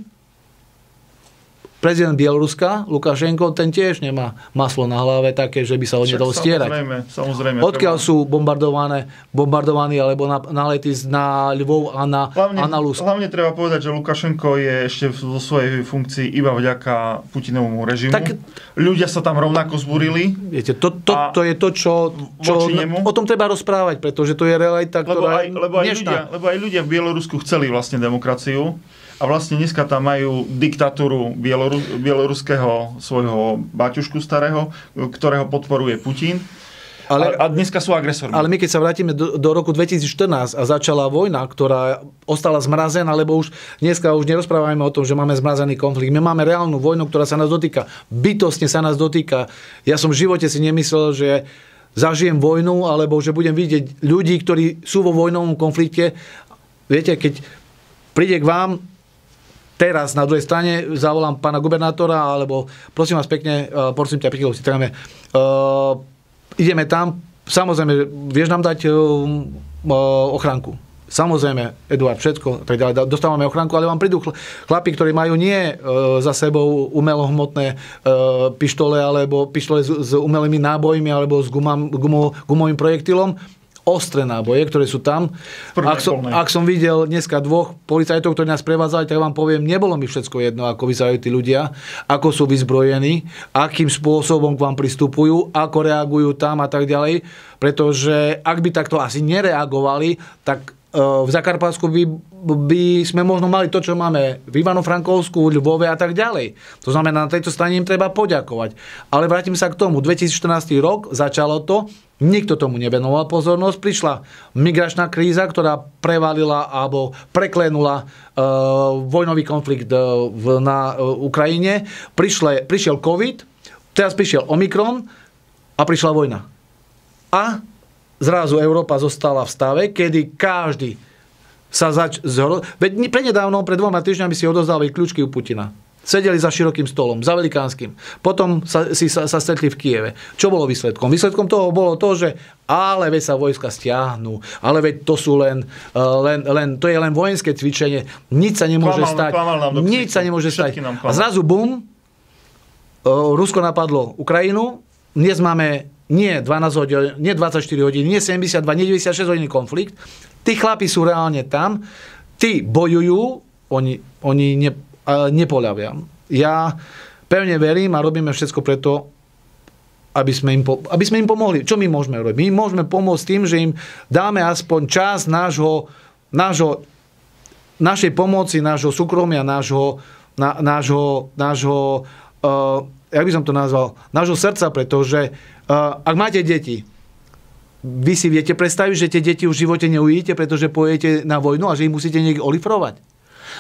prezident Bieloruska, Lukašenko, ten tiež nemá maslo na hlave také, že by sa ho Však nedalo stierať. Samozrejme, samozrejme. Odkiaľ treba- sú bombardované, bombardovaní alebo na, nalety na Lvov a na, Hlavne, a na Lus. hlavne treba povedať, že Lukašenko je ešte vo svojej funkcii iba vďaka Putinovmu režimu. Tak- Ľudia sa tam rovnako zbúrili, Viete, to, to, to je to, čo, čo nemu? o tom treba rozprávať, pretože to je realita, lebo ktorá aj, lebo, aj dnešná. ľudia, lebo aj ľudia v Bielorusku chceli vlastne demokraciu a vlastne dneska tam majú diktatúru bieloru, bieloruského svojho baťušku starého, ktorého podporuje Putin. Ale- a, dneska sú agresormi. Ale my keď sa vrátime do, do roku 2014 a začala vojna, ktorá ostala zmrazená, lebo už dneska už nerozprávame o tom, že máme zmrazený konflikt. My máme reálnu vojnu, ktorá sa nás dotýka. Bytostne sa nás dotýka. Ja som v živote si nemyslel, že zažijem vojnu, alebo že budem vidieť ľudí, ktorí sú vo vojnovom konflikte. Viete, keď príde k vám teraz na druhej strane zavolám pána gubernátora, alebo prosím vás pekne, uh, prosím ťa, tráme, uh, ideme tam, samozrejme, vieš nám dať uh, uh. Samozrejme, Eduard, všetko, tak ďalej, dostávame ochránku, ale vám prídu chl- chlapi, ktorí majú nie e, za sebou umelohmotné e, pištole, alebo pištole s, s umelými nábojmi, alebo s gumam, gumo, gumovým projektilom, ostré náboje, ktoré sú tam. Ak som, ak som videl dneska dvoch policajtov, ktorí nás prevádzali, tak vám poviem, nebolo mi všetko jedno, ako vyzerajú tí ľudia, ako sú vyzbrojení, akým spôsobom k vám pristupujú, ako reagujú tam a tak ďalej. Pretože ak by takto asi nereagovali, tak v Zakarpatsku by, by sme možno mali to, čo máme v Ivano-Frankovsku, Ľubove a tak ďalej. To znamená, na tejto strane im treba poďakovať. Ale vrátim sa k tomu. 2014 rok začalo to, Nikto tomu nevenoval pozornosť. Prišla migračná kríza, ktorá prevalila alebo preklenula uh, vojnový konflikt uh, v, na uh, Ukrajine. Prišle, prišiel COVID, teraz prišiel Omikron a prišla vojna. A zrazu Európa zostala v stave, kedy každý sa zač... Zhro... Veď prednedávno, pred dvoma týždňami si odozdávali kľúčky u Putina. Sedeli za širokým stolom, za velikánskym. Potom sa, si sa, sa stretli v Kieve. Čo bolo výsledkom? Výsledkom toho bolo to, že ale veď sa vojska stiahnu, ale veď to sú len, uh, len, len to je len vojenské cvičenie, nič sa nemôže Klamal- stať. klamal nám Nič sa nemôže stať. A zrazu bum, uh, Rusko napadlo Ukrajinu, dnes máme nie 12 hodín, nie 24 hodín, nie 72, nie 96 hodín konflikt. Tí chlapi sú reálne tam, tí bojujú, oni, oni ne, nepoľavia. Ja pevne verím a robíme všetko preto, aby sme, im, po- aby sme im pomohli. Čo my môžeme robiť? My môžeme pomôcť tým, že im dáme aspoň čas nášho, nášho, našej pomoci, nášho súkromia, nášho, na, nášho, nášho uh, jak by som to nazval, nášho srdca, pretože uh, ak máte deti, vy si viete predstaviť, že tie deti v živote neuvidíte, pretože pojete na vojnu a že ich musíte niekde olifrovať.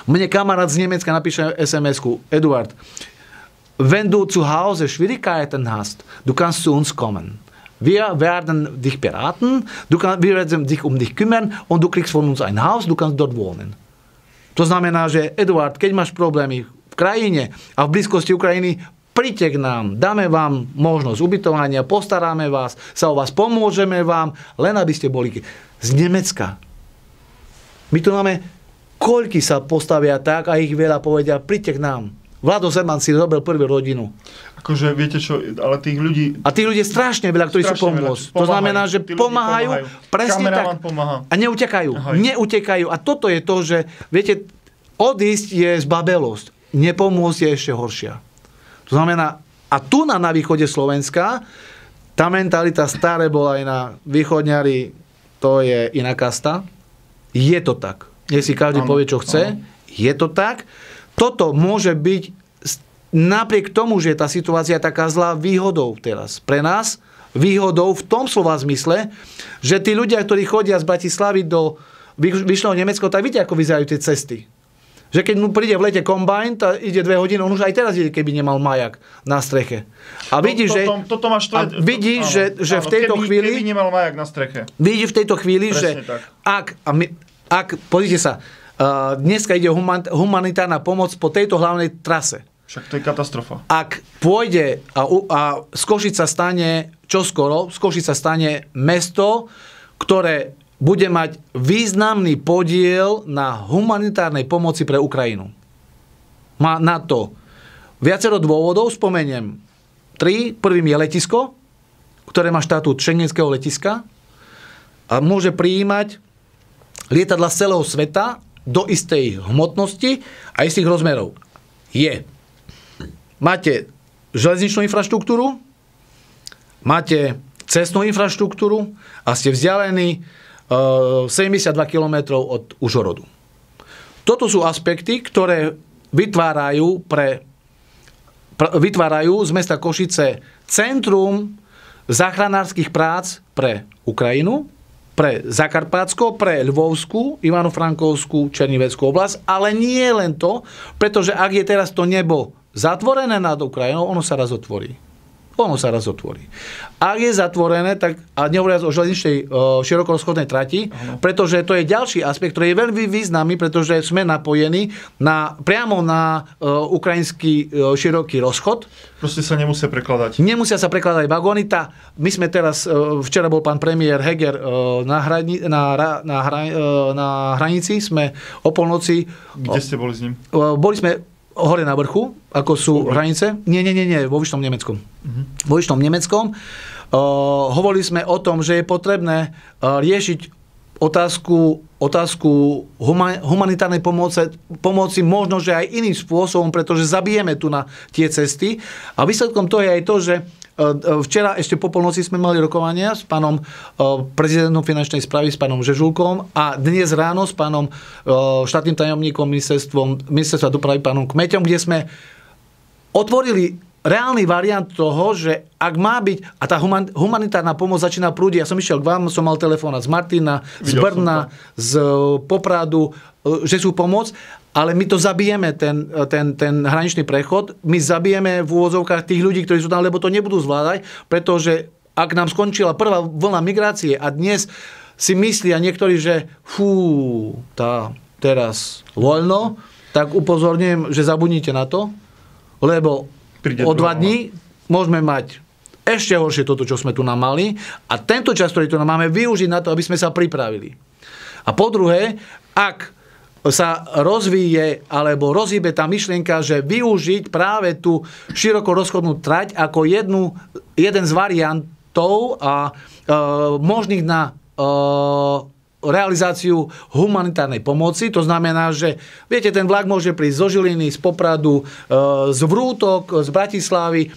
Mne kamarát z Nemecka napíše SMS-ku, Eduard, wenn du zu Hause Schwierigkeiten hast, du kannst zu uns kommen. Wir werden dich beraten, du kann, wir werden dich um dich kümmern und du kriegst von uns ein Haus, du kannst dort wohnen. To znamená, že Eduard, keď máš problémy v krajine a v blízkosti Ukrajiny, príďte k nám, dáme vám možnosť ubytovania, postaráme vás, sa o vás pomôžeme vám, len aby ste boli z Nemecka. My tu máme, koľky sa postavia tak a ich veľa povedia, príďte k nám. Vlado Zeman si robil prvú rodinu. Akože viete čo, ale tých ľudí... A tí ľudia strašne veľa, ktorí sú Strašne veľa, pomôcť. To znamená, že pomáhajú, pomáhajú. presne tak. Kameraman pomáha. A neutekajú. Ahoj. Neutekajú. A toto je to, že viete, odísť je zbabelosť. Nepomôcť je ešte horšia. To znamená, a tu na, na východe Slovenska, tá mentalita staré bola aj na východňari, to je iná kasta. Je to tak. Nech si každý povie, čo chce. Je to tak. Toto môže byť napriek tomu, že je tá situácia taká zlá výhodou teraz pre nás, výhodou v tom slova zmysle, že tí ľudia, ktorí chodia z Bratislavy do Vy- Vyšného Nemecko, tak vidíte, ako vyzerajú tie cesty. Že keď mu príde v lete kombajn, tá ide dve hodiny, on už aj teraz ide, keby nemal majak na streche. A vidí, to, a tvrdé- vidí, áno, že, že v tejto keby, chvíli... Keby nemal majak na streche. Vidí v tejto chvíli, Presne že tak. ak, a my, ak, pozrite sa, uh, dneska ide human, humanitárna pomoc po tejto hlavnej trase. Však to je katastrofa. Ak pôjde a, a z Košica stane čoskoro, z Košica stane mesto, ktoré bude mať významný podiel na humanitárnej pomoci pre Ukrajinu. Má na to viacero dôvodov, spomeniem tri. Prvým je letisko, ktoré má štatút šengenského letiska a môže prijímať lietadla z celého sveta do istej hmotnosti a istých rozmerov. Je. Máte železničnú infraštruktúru, máte cestnú infraštruktúru a ste vzdialení 72 km od Užhorodu. Toto sú aspekty, ktoré vytvárajú pre pr- vytvárajú z mesta Košice centrum záchranárskych prác pre Ukrajinu, pre Zakarpátsko, pre Lvovskú, Ivano-Frankovskú, Černiveckú oblasť, ale nie len to, pretože ak je teraz to nebo zatvorené nad Ukrajinou, ono sa raz otvorí ono sa raz otvorí. Ak je zatvorené, tak, a nehovoriac o železničnej uh, širokorozchodnej trati, ano. pretože to je ďalší aspekt, ktorý je veľmi významný, pretože sme napojení na, priamo na uh, ukrajinský uh, široký rozchod. Proste sa nemusia prekladať. Nemusia sa prekladať vagóny. Tá, my sme teraz, uh, včera bol pán premiér Heger na, hrani, na, na, hra, na hranici, sme o polnoci. Kde ste boli s ním? Boli sme hore na vrchu, ako sú uh-huh. hranice. Nie, nie, nie, nie, vo Vyšnom Nemeckom. Uh-huh. Vo Vyšnom Nemeckom. Uh, hovorili sme o tom, že je potrebné uh, riešiť otázku, otázku huma, humanitárnej pomoci, pomoci možno, že aj iným spôsobom, pretože zabijeme tu na tie cesty. A výsledkom toho je aj to, že včera ešte po polnoci sme mali rokovania s pánom e, prezidentom finančnej správy, s pánom Žežulkom a dnes ráno s pánom štátnym tajomníkom ministerstvom, ministerstva dopravy, pánom Kmeťom, kde sme otvorili reálny variant toho, že ak má byť, a tá humanitárna pomoc začína prúdiť, ja som išiel k vám, som mal telefóna z Martina, z Brna, z Popradu, že sú pomoc ale my to zabijeme, ten, ten, ten hraničný prechod, my zabijeme v úvodzovkách tých ľudí, ktorí sú tam, lebo to nebudú zvládať, pretože ak nám skončila prvá vlna migrácie a dnes si myslia niektorí, že fú, tá teraz voľno, tak upozorňujem, že zabudnite na to, lebo Príde o dva dní môžeme mať ešte horšie toto, čo sme tu nám mali. A tento čas, ktorý tu nám máme, využiť na to, aby sme sa pripravili. A po druhé, ak sa rozvíje alebo rozhýbe tá myšlienka, že využiť práve tú široko rozchodnú trať ako jednu, jeden z variantov a e, možných na e, realizáciu humanitárnej pomoci. To znamená, že viete, ten vlak môže prísť zo Žiliny, z Popradu, e, z Vrútok, z Bratislavy,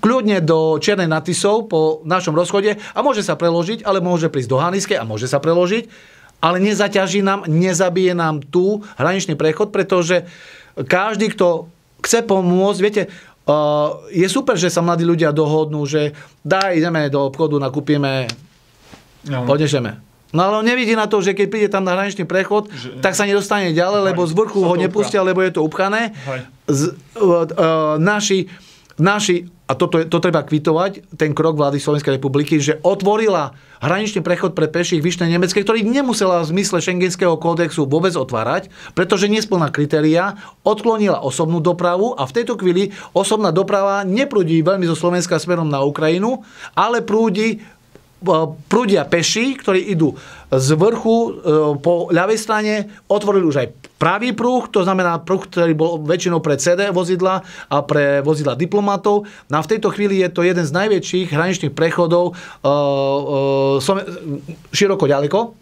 kľudne do Černej Natisov po našom rozchode a môže sa preložiť, ale môže prísť do Haniskej a môže sa preložiť ale nezaťaží nám, nezabije nám tu hraničný prechod, pretože každý, kto chce pomôcť, viete, je super, že sa mladí ľudia dohodnú, že daj, ideme do obchodu, nakúpime, no. podnešeme. No ale on nevidí na to, že keď príde tam na hraničný prechod, že, tak sa nedostane ďalej, lebo z vrchu ho nepustia, lebo je to upchané. Z, uh, uh, naši, naši a toto, to treba kvitovať, ten krok vlády Slovenskej republiky, že otvorila hraničný prechod pre peších Vyšnej Nemeckej, ktorý nemusela v zmysle šengenského kódexu vôbec otvárať, pretože nesplná kritéria, odklonila osobnú dopravu a v tejto chvíli osobná doprava neprúdi veľmi zo Slovenska smerom na Ukrajinu, ale prúdi prúdia peši, ktorí idú z vrchu e, po ľavej strane, otvorili už aj pravý prúh, to znamená prúh, ktorý bol väčšinou pre CD vozidla a pre vozidla diplomatov. No a v tejto chvíli je to jeden z najväčších hraničných prechodov uh, uh, široko ďaleko,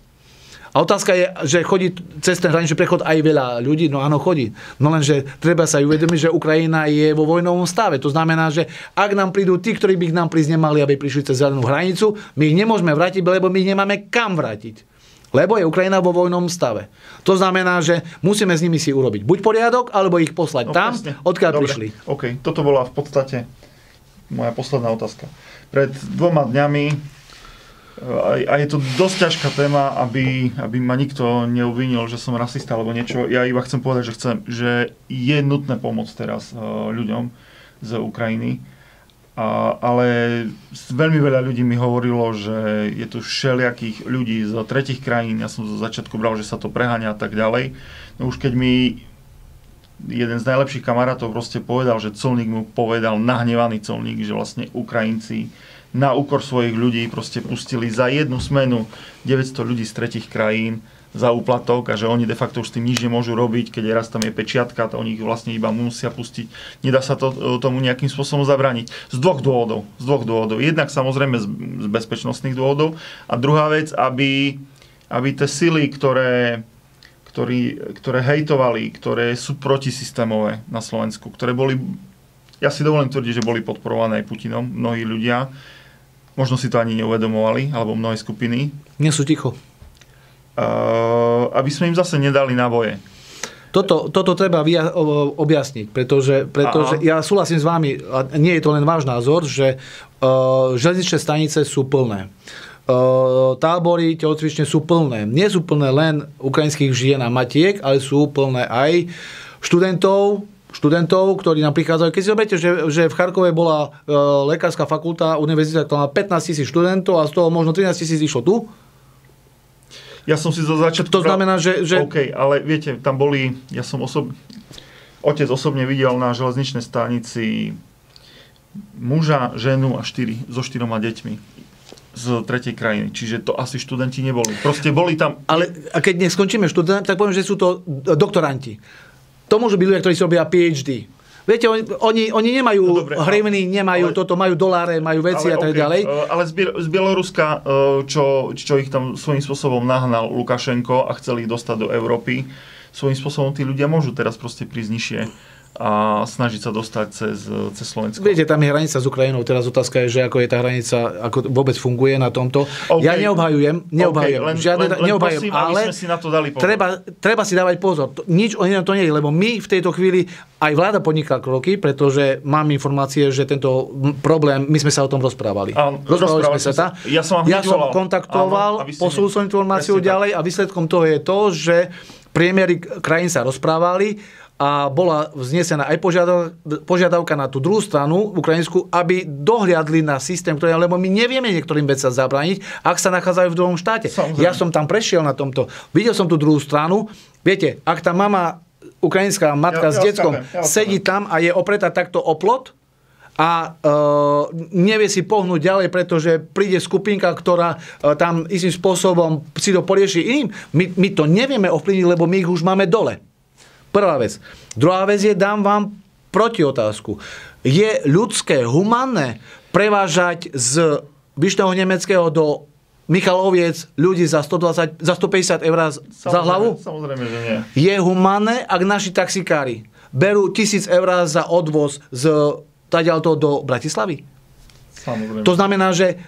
a otázka je, že chodí cez ten hraničný prechod aj veľa ľudí. No áno, chodí. No lenže treba sa uvedomiť, že Ukrajina je vo vojnovom stave. To znamená, že ak nám prídu tí, ktorí by k nám prísť nemali, aby prišli cez zelenú hranicu, my ich nemôžeme vrátiť, lebo my ich nemáme kam vrátiť. Lebo je Ukrajina vo vojnom stave. To znamená, že musíme s nimi si urobiť buď poriadok, alebo ich poslať no, tam, presne. odkiaľ Dobre. prišli. OK, toto bola v podstate moja posledná otázka. Pred dvoma dňami a je to dosť ťažká téma, aby, aby ma nikto neuvinil, že som rasista alebo niečo. Ja iba chcem povedať, že, chcem, že je nutné pomôcť teraz e, ľuďom z Ukrajiny. A, ale veľmi veľa ľudí mi hovorilo, že je tu všelijakých ľudí z tretich krajín. Ja som zo začiatku bral, že sa to preháňa a tak ďalej. No už keď mi jeden z najlepších kamarátov proste povedal, že colník mu povedal, nahnevaný colník, že vlastne Ukrajinci na úkor svojich ľudí proste pustili za jednu smenu 900 ľudí z tretich krajín za úplatok a že oni de facto už s tým nič nemôžu robiť, keď raz tam je pečiatka, to oni ich vlastne iba musia pustiť. Nedá sa to, e, tomu nejakým spôsobom zabrániť. Z dvoch dôvodov. Z dvoch dôvodov. Jednak samozrejme z, z bezpečnostných dôvodov a druhá vec, aby, aby tie sily, ktoré, ktorí, ktoré hejtovali, ktoré sú protisystémové na Slovensku, ktoré boli, ja si dovolím tvrdiť, že boli podporované aj Putinom, mnohí ľudia, možno si to ani neuvedomovali, alebo mnohé skupiny. Nie sú ticho. Aby sme im zase nedali na. Toto, toto treba objasniť, pretože, pretože ja súhlasím s vami, a nie je to len váš názor, že uh, železničné stanice sú plné. Uh, tábory telocvične sú plné. Nie sú plné len ukrajinských žien a matiek, ale sú plné aj študentov, študentov, ktorí nám prichádzajú. Keď si zoberiete, že, že v Charkove bola uh, lekárska fakulta, univerzita, ktorá má 15 tisíc študentov a z toho možno 13 tisíc išlo tu, Ja som si zo začiatku... To znamená, že- že- OK, ale viete, tam boli... Ja som osob... Otec osobne videl na železničnej stanici muža, ženu a štyri, so štyroma deťmi z tretej krajiny. Čiže to asi študenti neboli. Proste boli tam... Ale a keď neskončíme študent, tak poviem, že sú to doktoranti. To môžu byť ľudia, ktorí si robia PhD. Viete, oni, oni, oni nemajú No dobre, hrivny, nemajú ale- toto, majú doláre, majú veci a tak okej, ďalej. e, Ale z, Biel- z Bieloruska, e, čo, čo ich tam svojím spôsobom nahnal Lukašenko a chceli ich dostať do Európy, svojím spôsobom tí ľudia môžu teraz proste prísť nižšie a snažiť sa dostať cez, cez Slovensko. Viete, tam je hranica s Ukrajinou. Teraz otázka je, že ako je tá hranica, ako vôbec funguje na tomto. OK. Ja neobhajujem, neobhajujem. OK, len, žiadne, len, len neobhajujem, prosím, ale sme si na to dali pozor. treba, treba si dávať pozor. Nič o inom to nie je, lebo my v tejto chvíli, aj vláda podniká kroky, pretože mám informácie, že tento problém, my sme sa o tom rozprávali. Áno, rozprávali rozprávali sme sa. tá. Ja som ja som kontaktoval, Áno, som informáciu ďalej a výsledkom toho je to, že priemery krajín sa rozprávali a bola vznesená aj požiadav- požiadavka na tú druhú stranu, ukrajinskú, aby dohliadli na systém, ktorý, lebo my nevieme niektorým veciam zabrániť, ak sa nachádzajú v druhom štáte. Samozrejme. Ja som tam prešiel na tomto. Videl som tú druhú stranu. Viete, ak tá mama, ukrajinská matka Ja- s ja chápem, ja sedí tam a je opretá takto o plot, a uh, nevie si pohnúť ďalej, pretože príde skupinka, ktorá uh, tam istým spôsobom si to porieši iným. My, my to nevieme ovplyvniť, lebo my ich už máme dole. Prvá vec. Druhá vec je, dám vám protiotázku. Je ľudské, humanné prevážať z Vyšného Nemeckého do Michaloviec ľudí za, 120, za 150 eur za hlavu? Samozrejme, že nie. Je humanné, ak naši taxikári berú 1000 eur za odvoz z tadiaľto do Bratislavy? Samozrejme. To znamená, že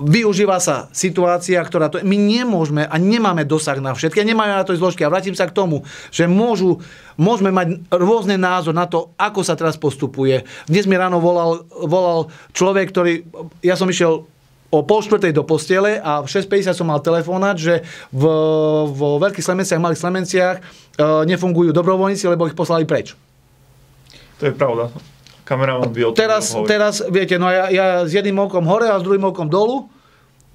využíva sa situácia, ktorá to... My nemôžeme a nemáme dosah na všetky nemáme na to zložky. A vrátim sa k tomu, že môžu, môžeme mať rôzne názor na to, ako sa teraz postupuje. Dnes mi ráno volal, volal človek, ktorý... Ja som išiel o pol štvrtej do postele a v 6.50 som mal telefonát, že v, vo Veľkých Slemenciach, Malých Slemenciach e, nefungujú dobrovoľníci, lebo ich poslali preč. To je pravda. Kameraman by o tom Teraz, teraz, viete, no ja, ja s jedným okom hore a s druhým okom dolu.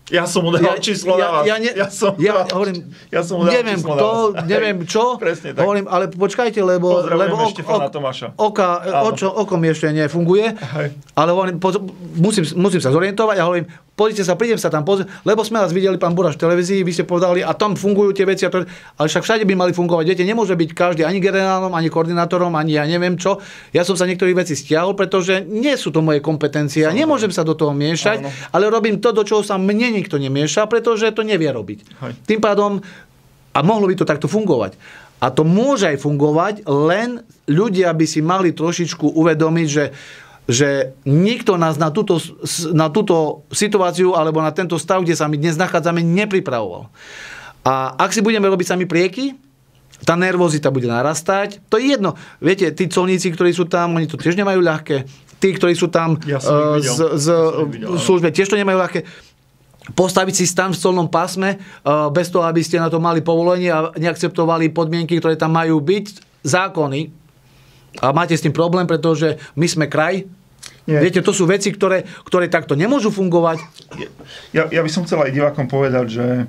Ja som mu dal číslo na vás. ja, ne, ja som ja dal- hovorím, ja som mu dal neviem číslo na kto, vás. neviem čo, Presne tak. hovorím, ale počkajte, lebo, Pozdravujeme lebo Štefana Tomáša. oka, očo, okom ešte nefunguje, Hej. ale hovorím, poz, musím, musím sa zorientovať a hovorím, pozrite sa, prídem sa tam pozrieť, lebo sme vás videli, pán Buraš, v televízii, vy ste povedali, a tam fungujú tie veci, a to, ale však všade by mali fungovať. Viete, nemôže byť každý ani generálom, ani koordinátorom, ani ja neviem čo. Ja som sa niektorých vecí stiahol, pretože nie sú to moje kompetencie a nemôžem sa do toho miešať, Áno. ale robím to, do čoho sa mne nikto nemieša, pretože to nevie robiť. Hej. Tým pádom, a mohlo by to takto fungovať. A to môže aj fungovať, len ľudia by si mali trošičku uvedomiť, že že nikto nás na túto, na túto situáciu alebo na tento stav, kde sa my dnes nachádzame, nepripravoval. A ak si budeme robiť sami prieky, tá nervozita bude narastať. To je jedno. Viete, tí colníci, ktorí sú tam, oni to tiež nemajú ľahké. Tí, ktorí sú tam Ja ich eh, z, z Ja službe, tiež to nemajú ľahké. Postaviť si stan v colnom pásme, eh, bez toho, aby ste na to mali povolenie a neakceptovali podmienky, ktoré tam majú byť, zákony. A máte s tým problém, pretože my sme kraj. Nie. Viete, to sú veci, ktoré, ktoré takto nemôžu fungovať. Ja, ja by som chcel aj divákom povedať, že e,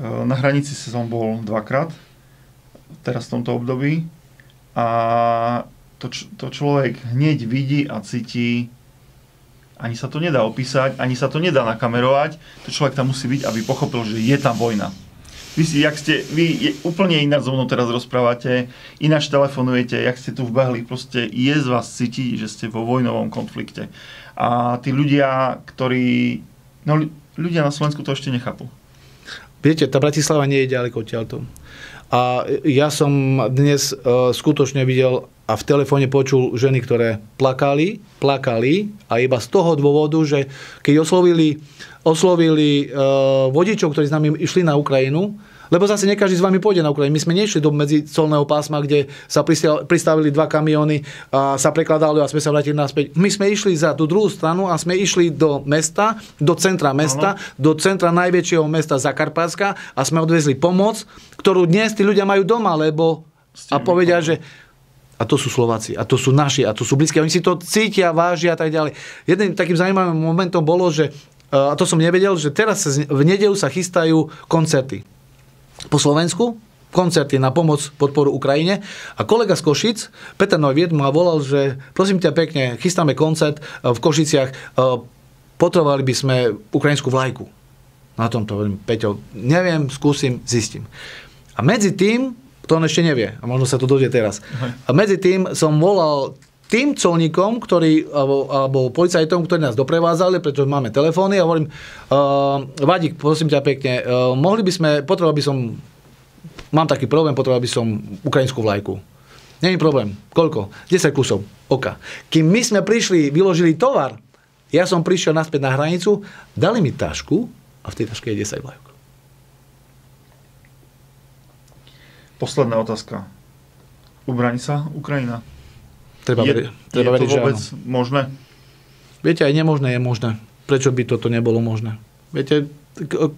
na hranici som bol dvakrát, teraz v tomto období, a to, to človek hneď vidí a cíti, ani sa to nedá opísať, ani sa to nedá nakamerovať, to človek tam musí byť, aby pochopil, že je tam vojna. Vy si, jak ste, vy je, úplne ináč so mnou teraz rozprávate, ináč telefonujete, jak ste tu vbehli, proste je z vás cítiť, že ste vo vojnovom konflikte. A tí ľudia, ktorí, no ľudia na Slovensku to ešte nechápu. Viete, tá Bratislava nie je ďaleko odtiaľto. A ja som dnes uh, skutočne videl a v telefóne počul ženy, ktoré plakali, plakali a iba z toho dôvodu, že keď oslovili oslovili uh, vodičov, ktorí s nami išli na Ukrajinu, lebo zase nie každý s vami pôjde na Ukrajinu. My sme nešli do medzicolného pásma, kde sa pristavili dva kamiony a sa prekladali a sme sa vrátili naspäť. My sme išli za tú druhú stranu a sme išli do mesta, do centra mesta, ano. do centra najväčšieho mesta Zakarpátska a sme odvezli pomoc, ktorú dnes tí ľudia majú doma, lebo a povedia, že a to sú Slováci, a to sú naši, a to sú blízki. Oni si to cítia, vážia a tak ďalej. Jeden takým zaujímavým momentom bolo, že a to som nevedel, že teraz v nedelu sa chystajú koncerty. Po Slovensku koncerty na pomoc podporu Ukrajine a kolega z Košic, Peter Neuwirth, ma volal, že prosím ťa pekne, chystáme koncert e, v Košiciach, e, potrebovali by sme ukrajinskú vlajku. Na tomto hovorím, Peťo, neviem, skúsim, zistím. A medzi tým, to on ešte nevie, a možno sa to dojde teraz, a medzi tým som volal tým colníkom, ktorí, alebo, alebo policajtom, ktorí nás doprevádzali, pretože máme telefóny a hovorím, uh, Vadík, prosím ťa pekne, uh, mohli by sme, potreboval by som, mám taký problém, potreboval by som ukrajinskú vlajku. Není problém. Koľko? 10 kusov oka. Kým my sme prišli, vyložili tovar, ja som prišiel naspäť na hranicu, dali mi tašku a v tej taške je 10 vlajok. Posledná otázka. Ubraní sa Ukrajina? Treba je, treba je veriť, to vôbec áno. možné? Viete, aj nemožné je možné. Prečo by toto nebolo možné? Viete,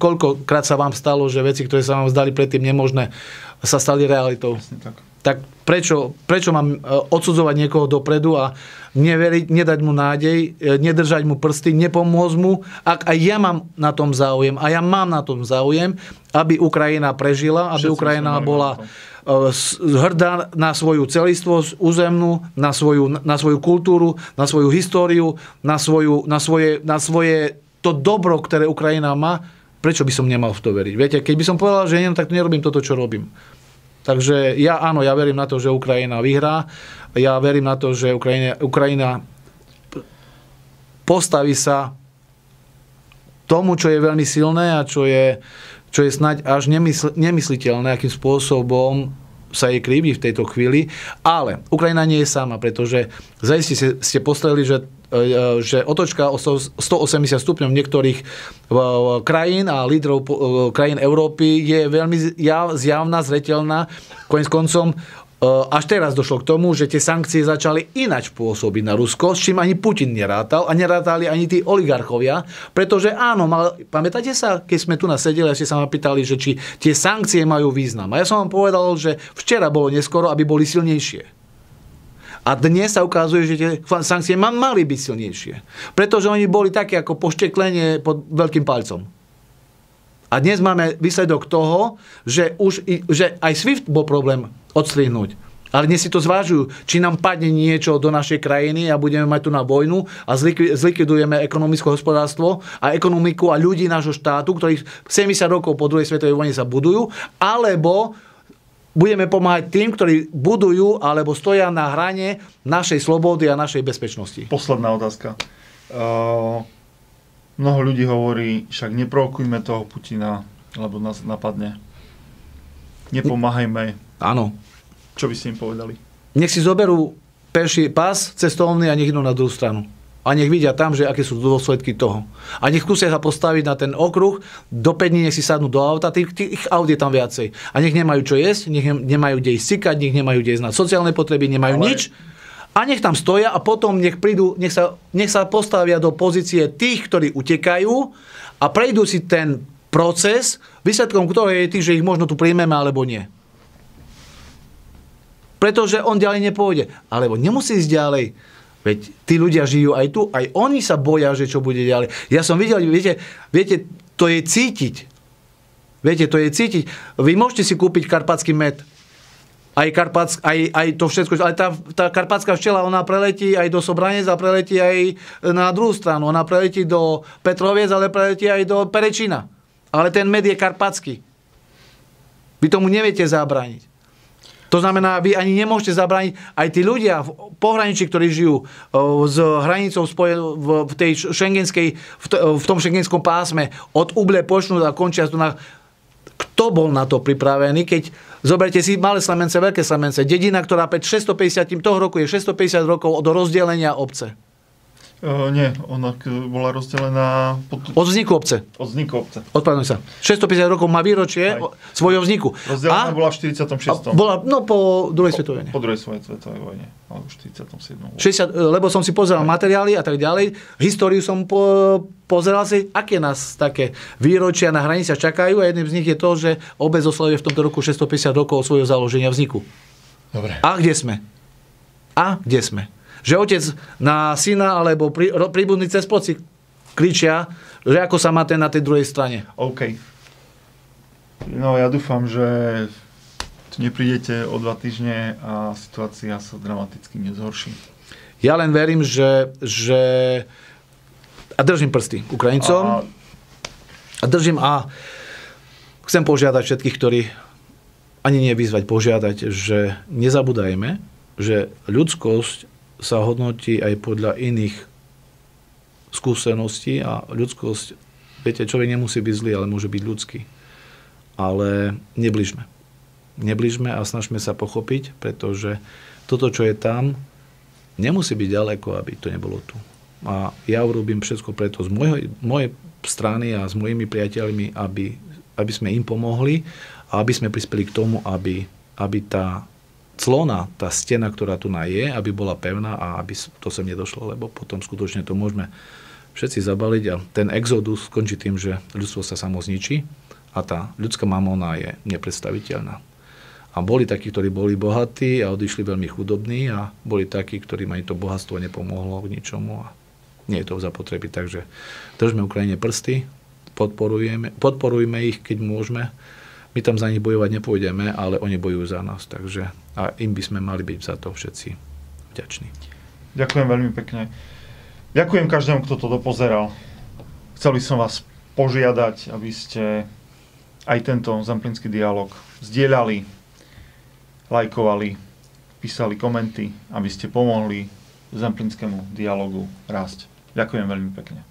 koľkokrát sa vám stalo, že veci, ktoré sa vám zdali predtým nemožné, sa stali realitou. Jasne tak. Tak prečo, prečo mám e, odsudzovať niekoho dopredu a neveriť, nedať mu nádej, e, nedržať mu prsty, nepomôcť mu, ak aj ja mám na tom záujem, a ja mám na tom záujem, aby Ukrajina prežila, aby Všetci Ukrajina bola e, hrdá na svoju celistvosť územnú, na svoju, na svoju kultúru, na svoju históriu, na, svoju, na, svoje, na svoje to dobro, ktoré Ukrajina má, prečo by som nemal v to veriť? Viete, keď by som povedal, že nie, no tak nerobím toto, čo robím. Takže ja áno, ja verím na to, že Ukrajina vyhrá. Ja verím na to, že Ukrajina, Ukrajina postaví sa tomu, čo je veľmi silné a čo je, čo je snaď až nemysl, nemysliteľné, akým spôsobom sa jej krívi v tejto chvíli. Ale Ukrajina nie je sama, pretože zaiste ste, postreli, že že otočka o 100 180 stupňov niektorých e, krajín a lídrov e, krajín Európy je veľmi jav- zjavná, zretelná. Koniec koncom e, až teraz došlo k tomu, že tie sankcie začali inač pôsobiť na Rusko, s čím ani Putin nerátal a nerátali ani tí oligarchovia, pretože áno, mal, pamätáte sa, keď sme tu nasedeli a ste sa ma pýtali, že či tie sankcie majú význam. A ja som vám povedal, že včera bolo neskoro, aby boli silnejšie. A dnes sa ukazuje, že tie sankcie ma- mali byť silnejšie. Pretože oni boli také ako pošteklenie pod veľkým palcom. A dnes máme výsledok toho, že, už, že aj SWIFT bol problém odstrihnúť. Ale dnes si to zvážujú, či nám padne niečo do našej krajiny a budeme mať tu na vojnu a zlikvi- zlikvidujeme ekonomické hospodárstvo a ekonomiku a ľudí nášho štátu, ktorí 70 rokov po druhej svetovej vojne sa budujú, alebo budeme pomáhať tým, ktorí budujú alebo stoja na hrane našej slobody a našej bezpečnosti. Posledná otázka. Uh, mnoho ľudí hovorí, však neprovokujme toho Putina, lebo nás napadne. Nepomáhajme. Áno. Čo by ste im povedali? Nech si zoberú peši pás cestovný a nech idú na druhú stranu. A nech vidia tam, že aké sú dôsledky toho. A nech skúsia sa postaviť na ten okruh, do 5 dní nech si sadnú do auta, tých, tých aut je tam viacej. A nech nemajú čo jesť, nech ne- nemajú kde ísť sikať, nech nemajú kde ísť na sociálne potreby, nemajú Ale- nič. A nech tam stoja a potom nech prídu, nech sa, nech sa postavia do pozície tých, ktorí utekajú a prejdú si ten proces, výsledkom ktorého je tých, že ich možno tu príjmeme alebo nie. Pretože on ďalej nepôjde. Alebo nemusí ísť ďalej. Veď tí ľudia žijú aj tu, aj oni sa boja, že čo bude ďalej. Ja som videl, viete, viete to je cítiť. Viete, to je cítiť. Vy môžete si kúpiť karpatský med. Aj, Karpats, aj, aj to všetko, ale tá, tá karpatská včela, ona preletí aj do Sobranec a preletí aj na druhú stranu. Ona preletí do Petroviec, ale preletí aj do Perečina. Ale ten med je karpatský. Vy tomu neviete zabrániť. To znamená, vy ani nemôžete zabrániť aj tí ľudia v pohraničí, ktorí žijú o, s hranicou v, tej šengenskej, v, tom šengenskom pásme od Uble počnú a končia tu na... Kto bol na to pripravený, keď zoberte si malé Slamence, veľké Slamence, dedina, ktorá pred 650, toho roku je 650 rokov do rozdelenia obce. Uh, nie, ona k- bola rozdelená pod, Od vzniku obce. od vzniku obce. Odpadnúť sa. 650 rokov má výročie Aj. svojho vzniku. Rozdelená bola v 46. a bola, no po druhej svetovej vojne. Po druhej svetovej vojne. Alebo v 47. 60, lebo som si pozeral materiály a tak ďalej. Históriu som po, pozeral si, aké nás také výročia na hraniciach čakajú a jedným z nich je to, že obec oslavuje v tomto roku 650 rokov svojho založenia vzniku. Dobre. A kde sme? A kde sme? Že otec na syna alebo prí, príbuzný cez ploci kričia, že ako sa má ten na tej druhej strane. OK. No ja dúfam, že tu neprídete o dva týždne a situácia sa dramaticky nezhorší. Ja len verím, že, že a držím prsty Ukrajincom. A A držím a chcem požiadať všetkých, ktorí ani nevyzvať, požiadať, že nezabúdajme, že ľudskosť sa hodnotí aj podľa iných skúseností a ľudskosť, viete, človek nemusí byť zlý, ale môže byť ľudský. Ale nebližme. Nebližme a snažme sa pochopiť, pretože toto, čo je tam, nemusí byť ďaleko, aby to nebolo tu. A ja urobím všetko preto z mojej, mojej strany a s mojimi priateľmi, aby, aby sme im pomohli a aby sme prispeli k tomu, aby, aby tá clona, tá stena, ktorá tu na je, aby bola pevná a aby to sem nedošlo, lebo potom skutočne to môžeme všetci zabaliť a ten exodus skončí tým, že ľudstvo sa samo zničí a tá ľudská mamona je nepredstaviteľná. A boli takí, ktorí boli bohatí a odišli veľmi chudobní a boli takí, ktorým ani to bohatstvo nepomohlo k ničomu a nie je to zapotreby. Takže držme Ukrajine prsty, podporujeme, podporujme ich, keď môžeme. My tam za nich bojovať nepôjdeme, ale oni bojujú za nás. Takže a im by sme mali byť za to všetci vďační. ďakujem veľmi pekne. Ďakujem každému, kto to dopozeral. Chcel by som vás požiadať, aby ste aj tento zemplínsky dialog zdieľali, lajkovali, písali komenty, aby ste pomohli zemplínskému dialogu rásť. Ďakujem veľmi pekne.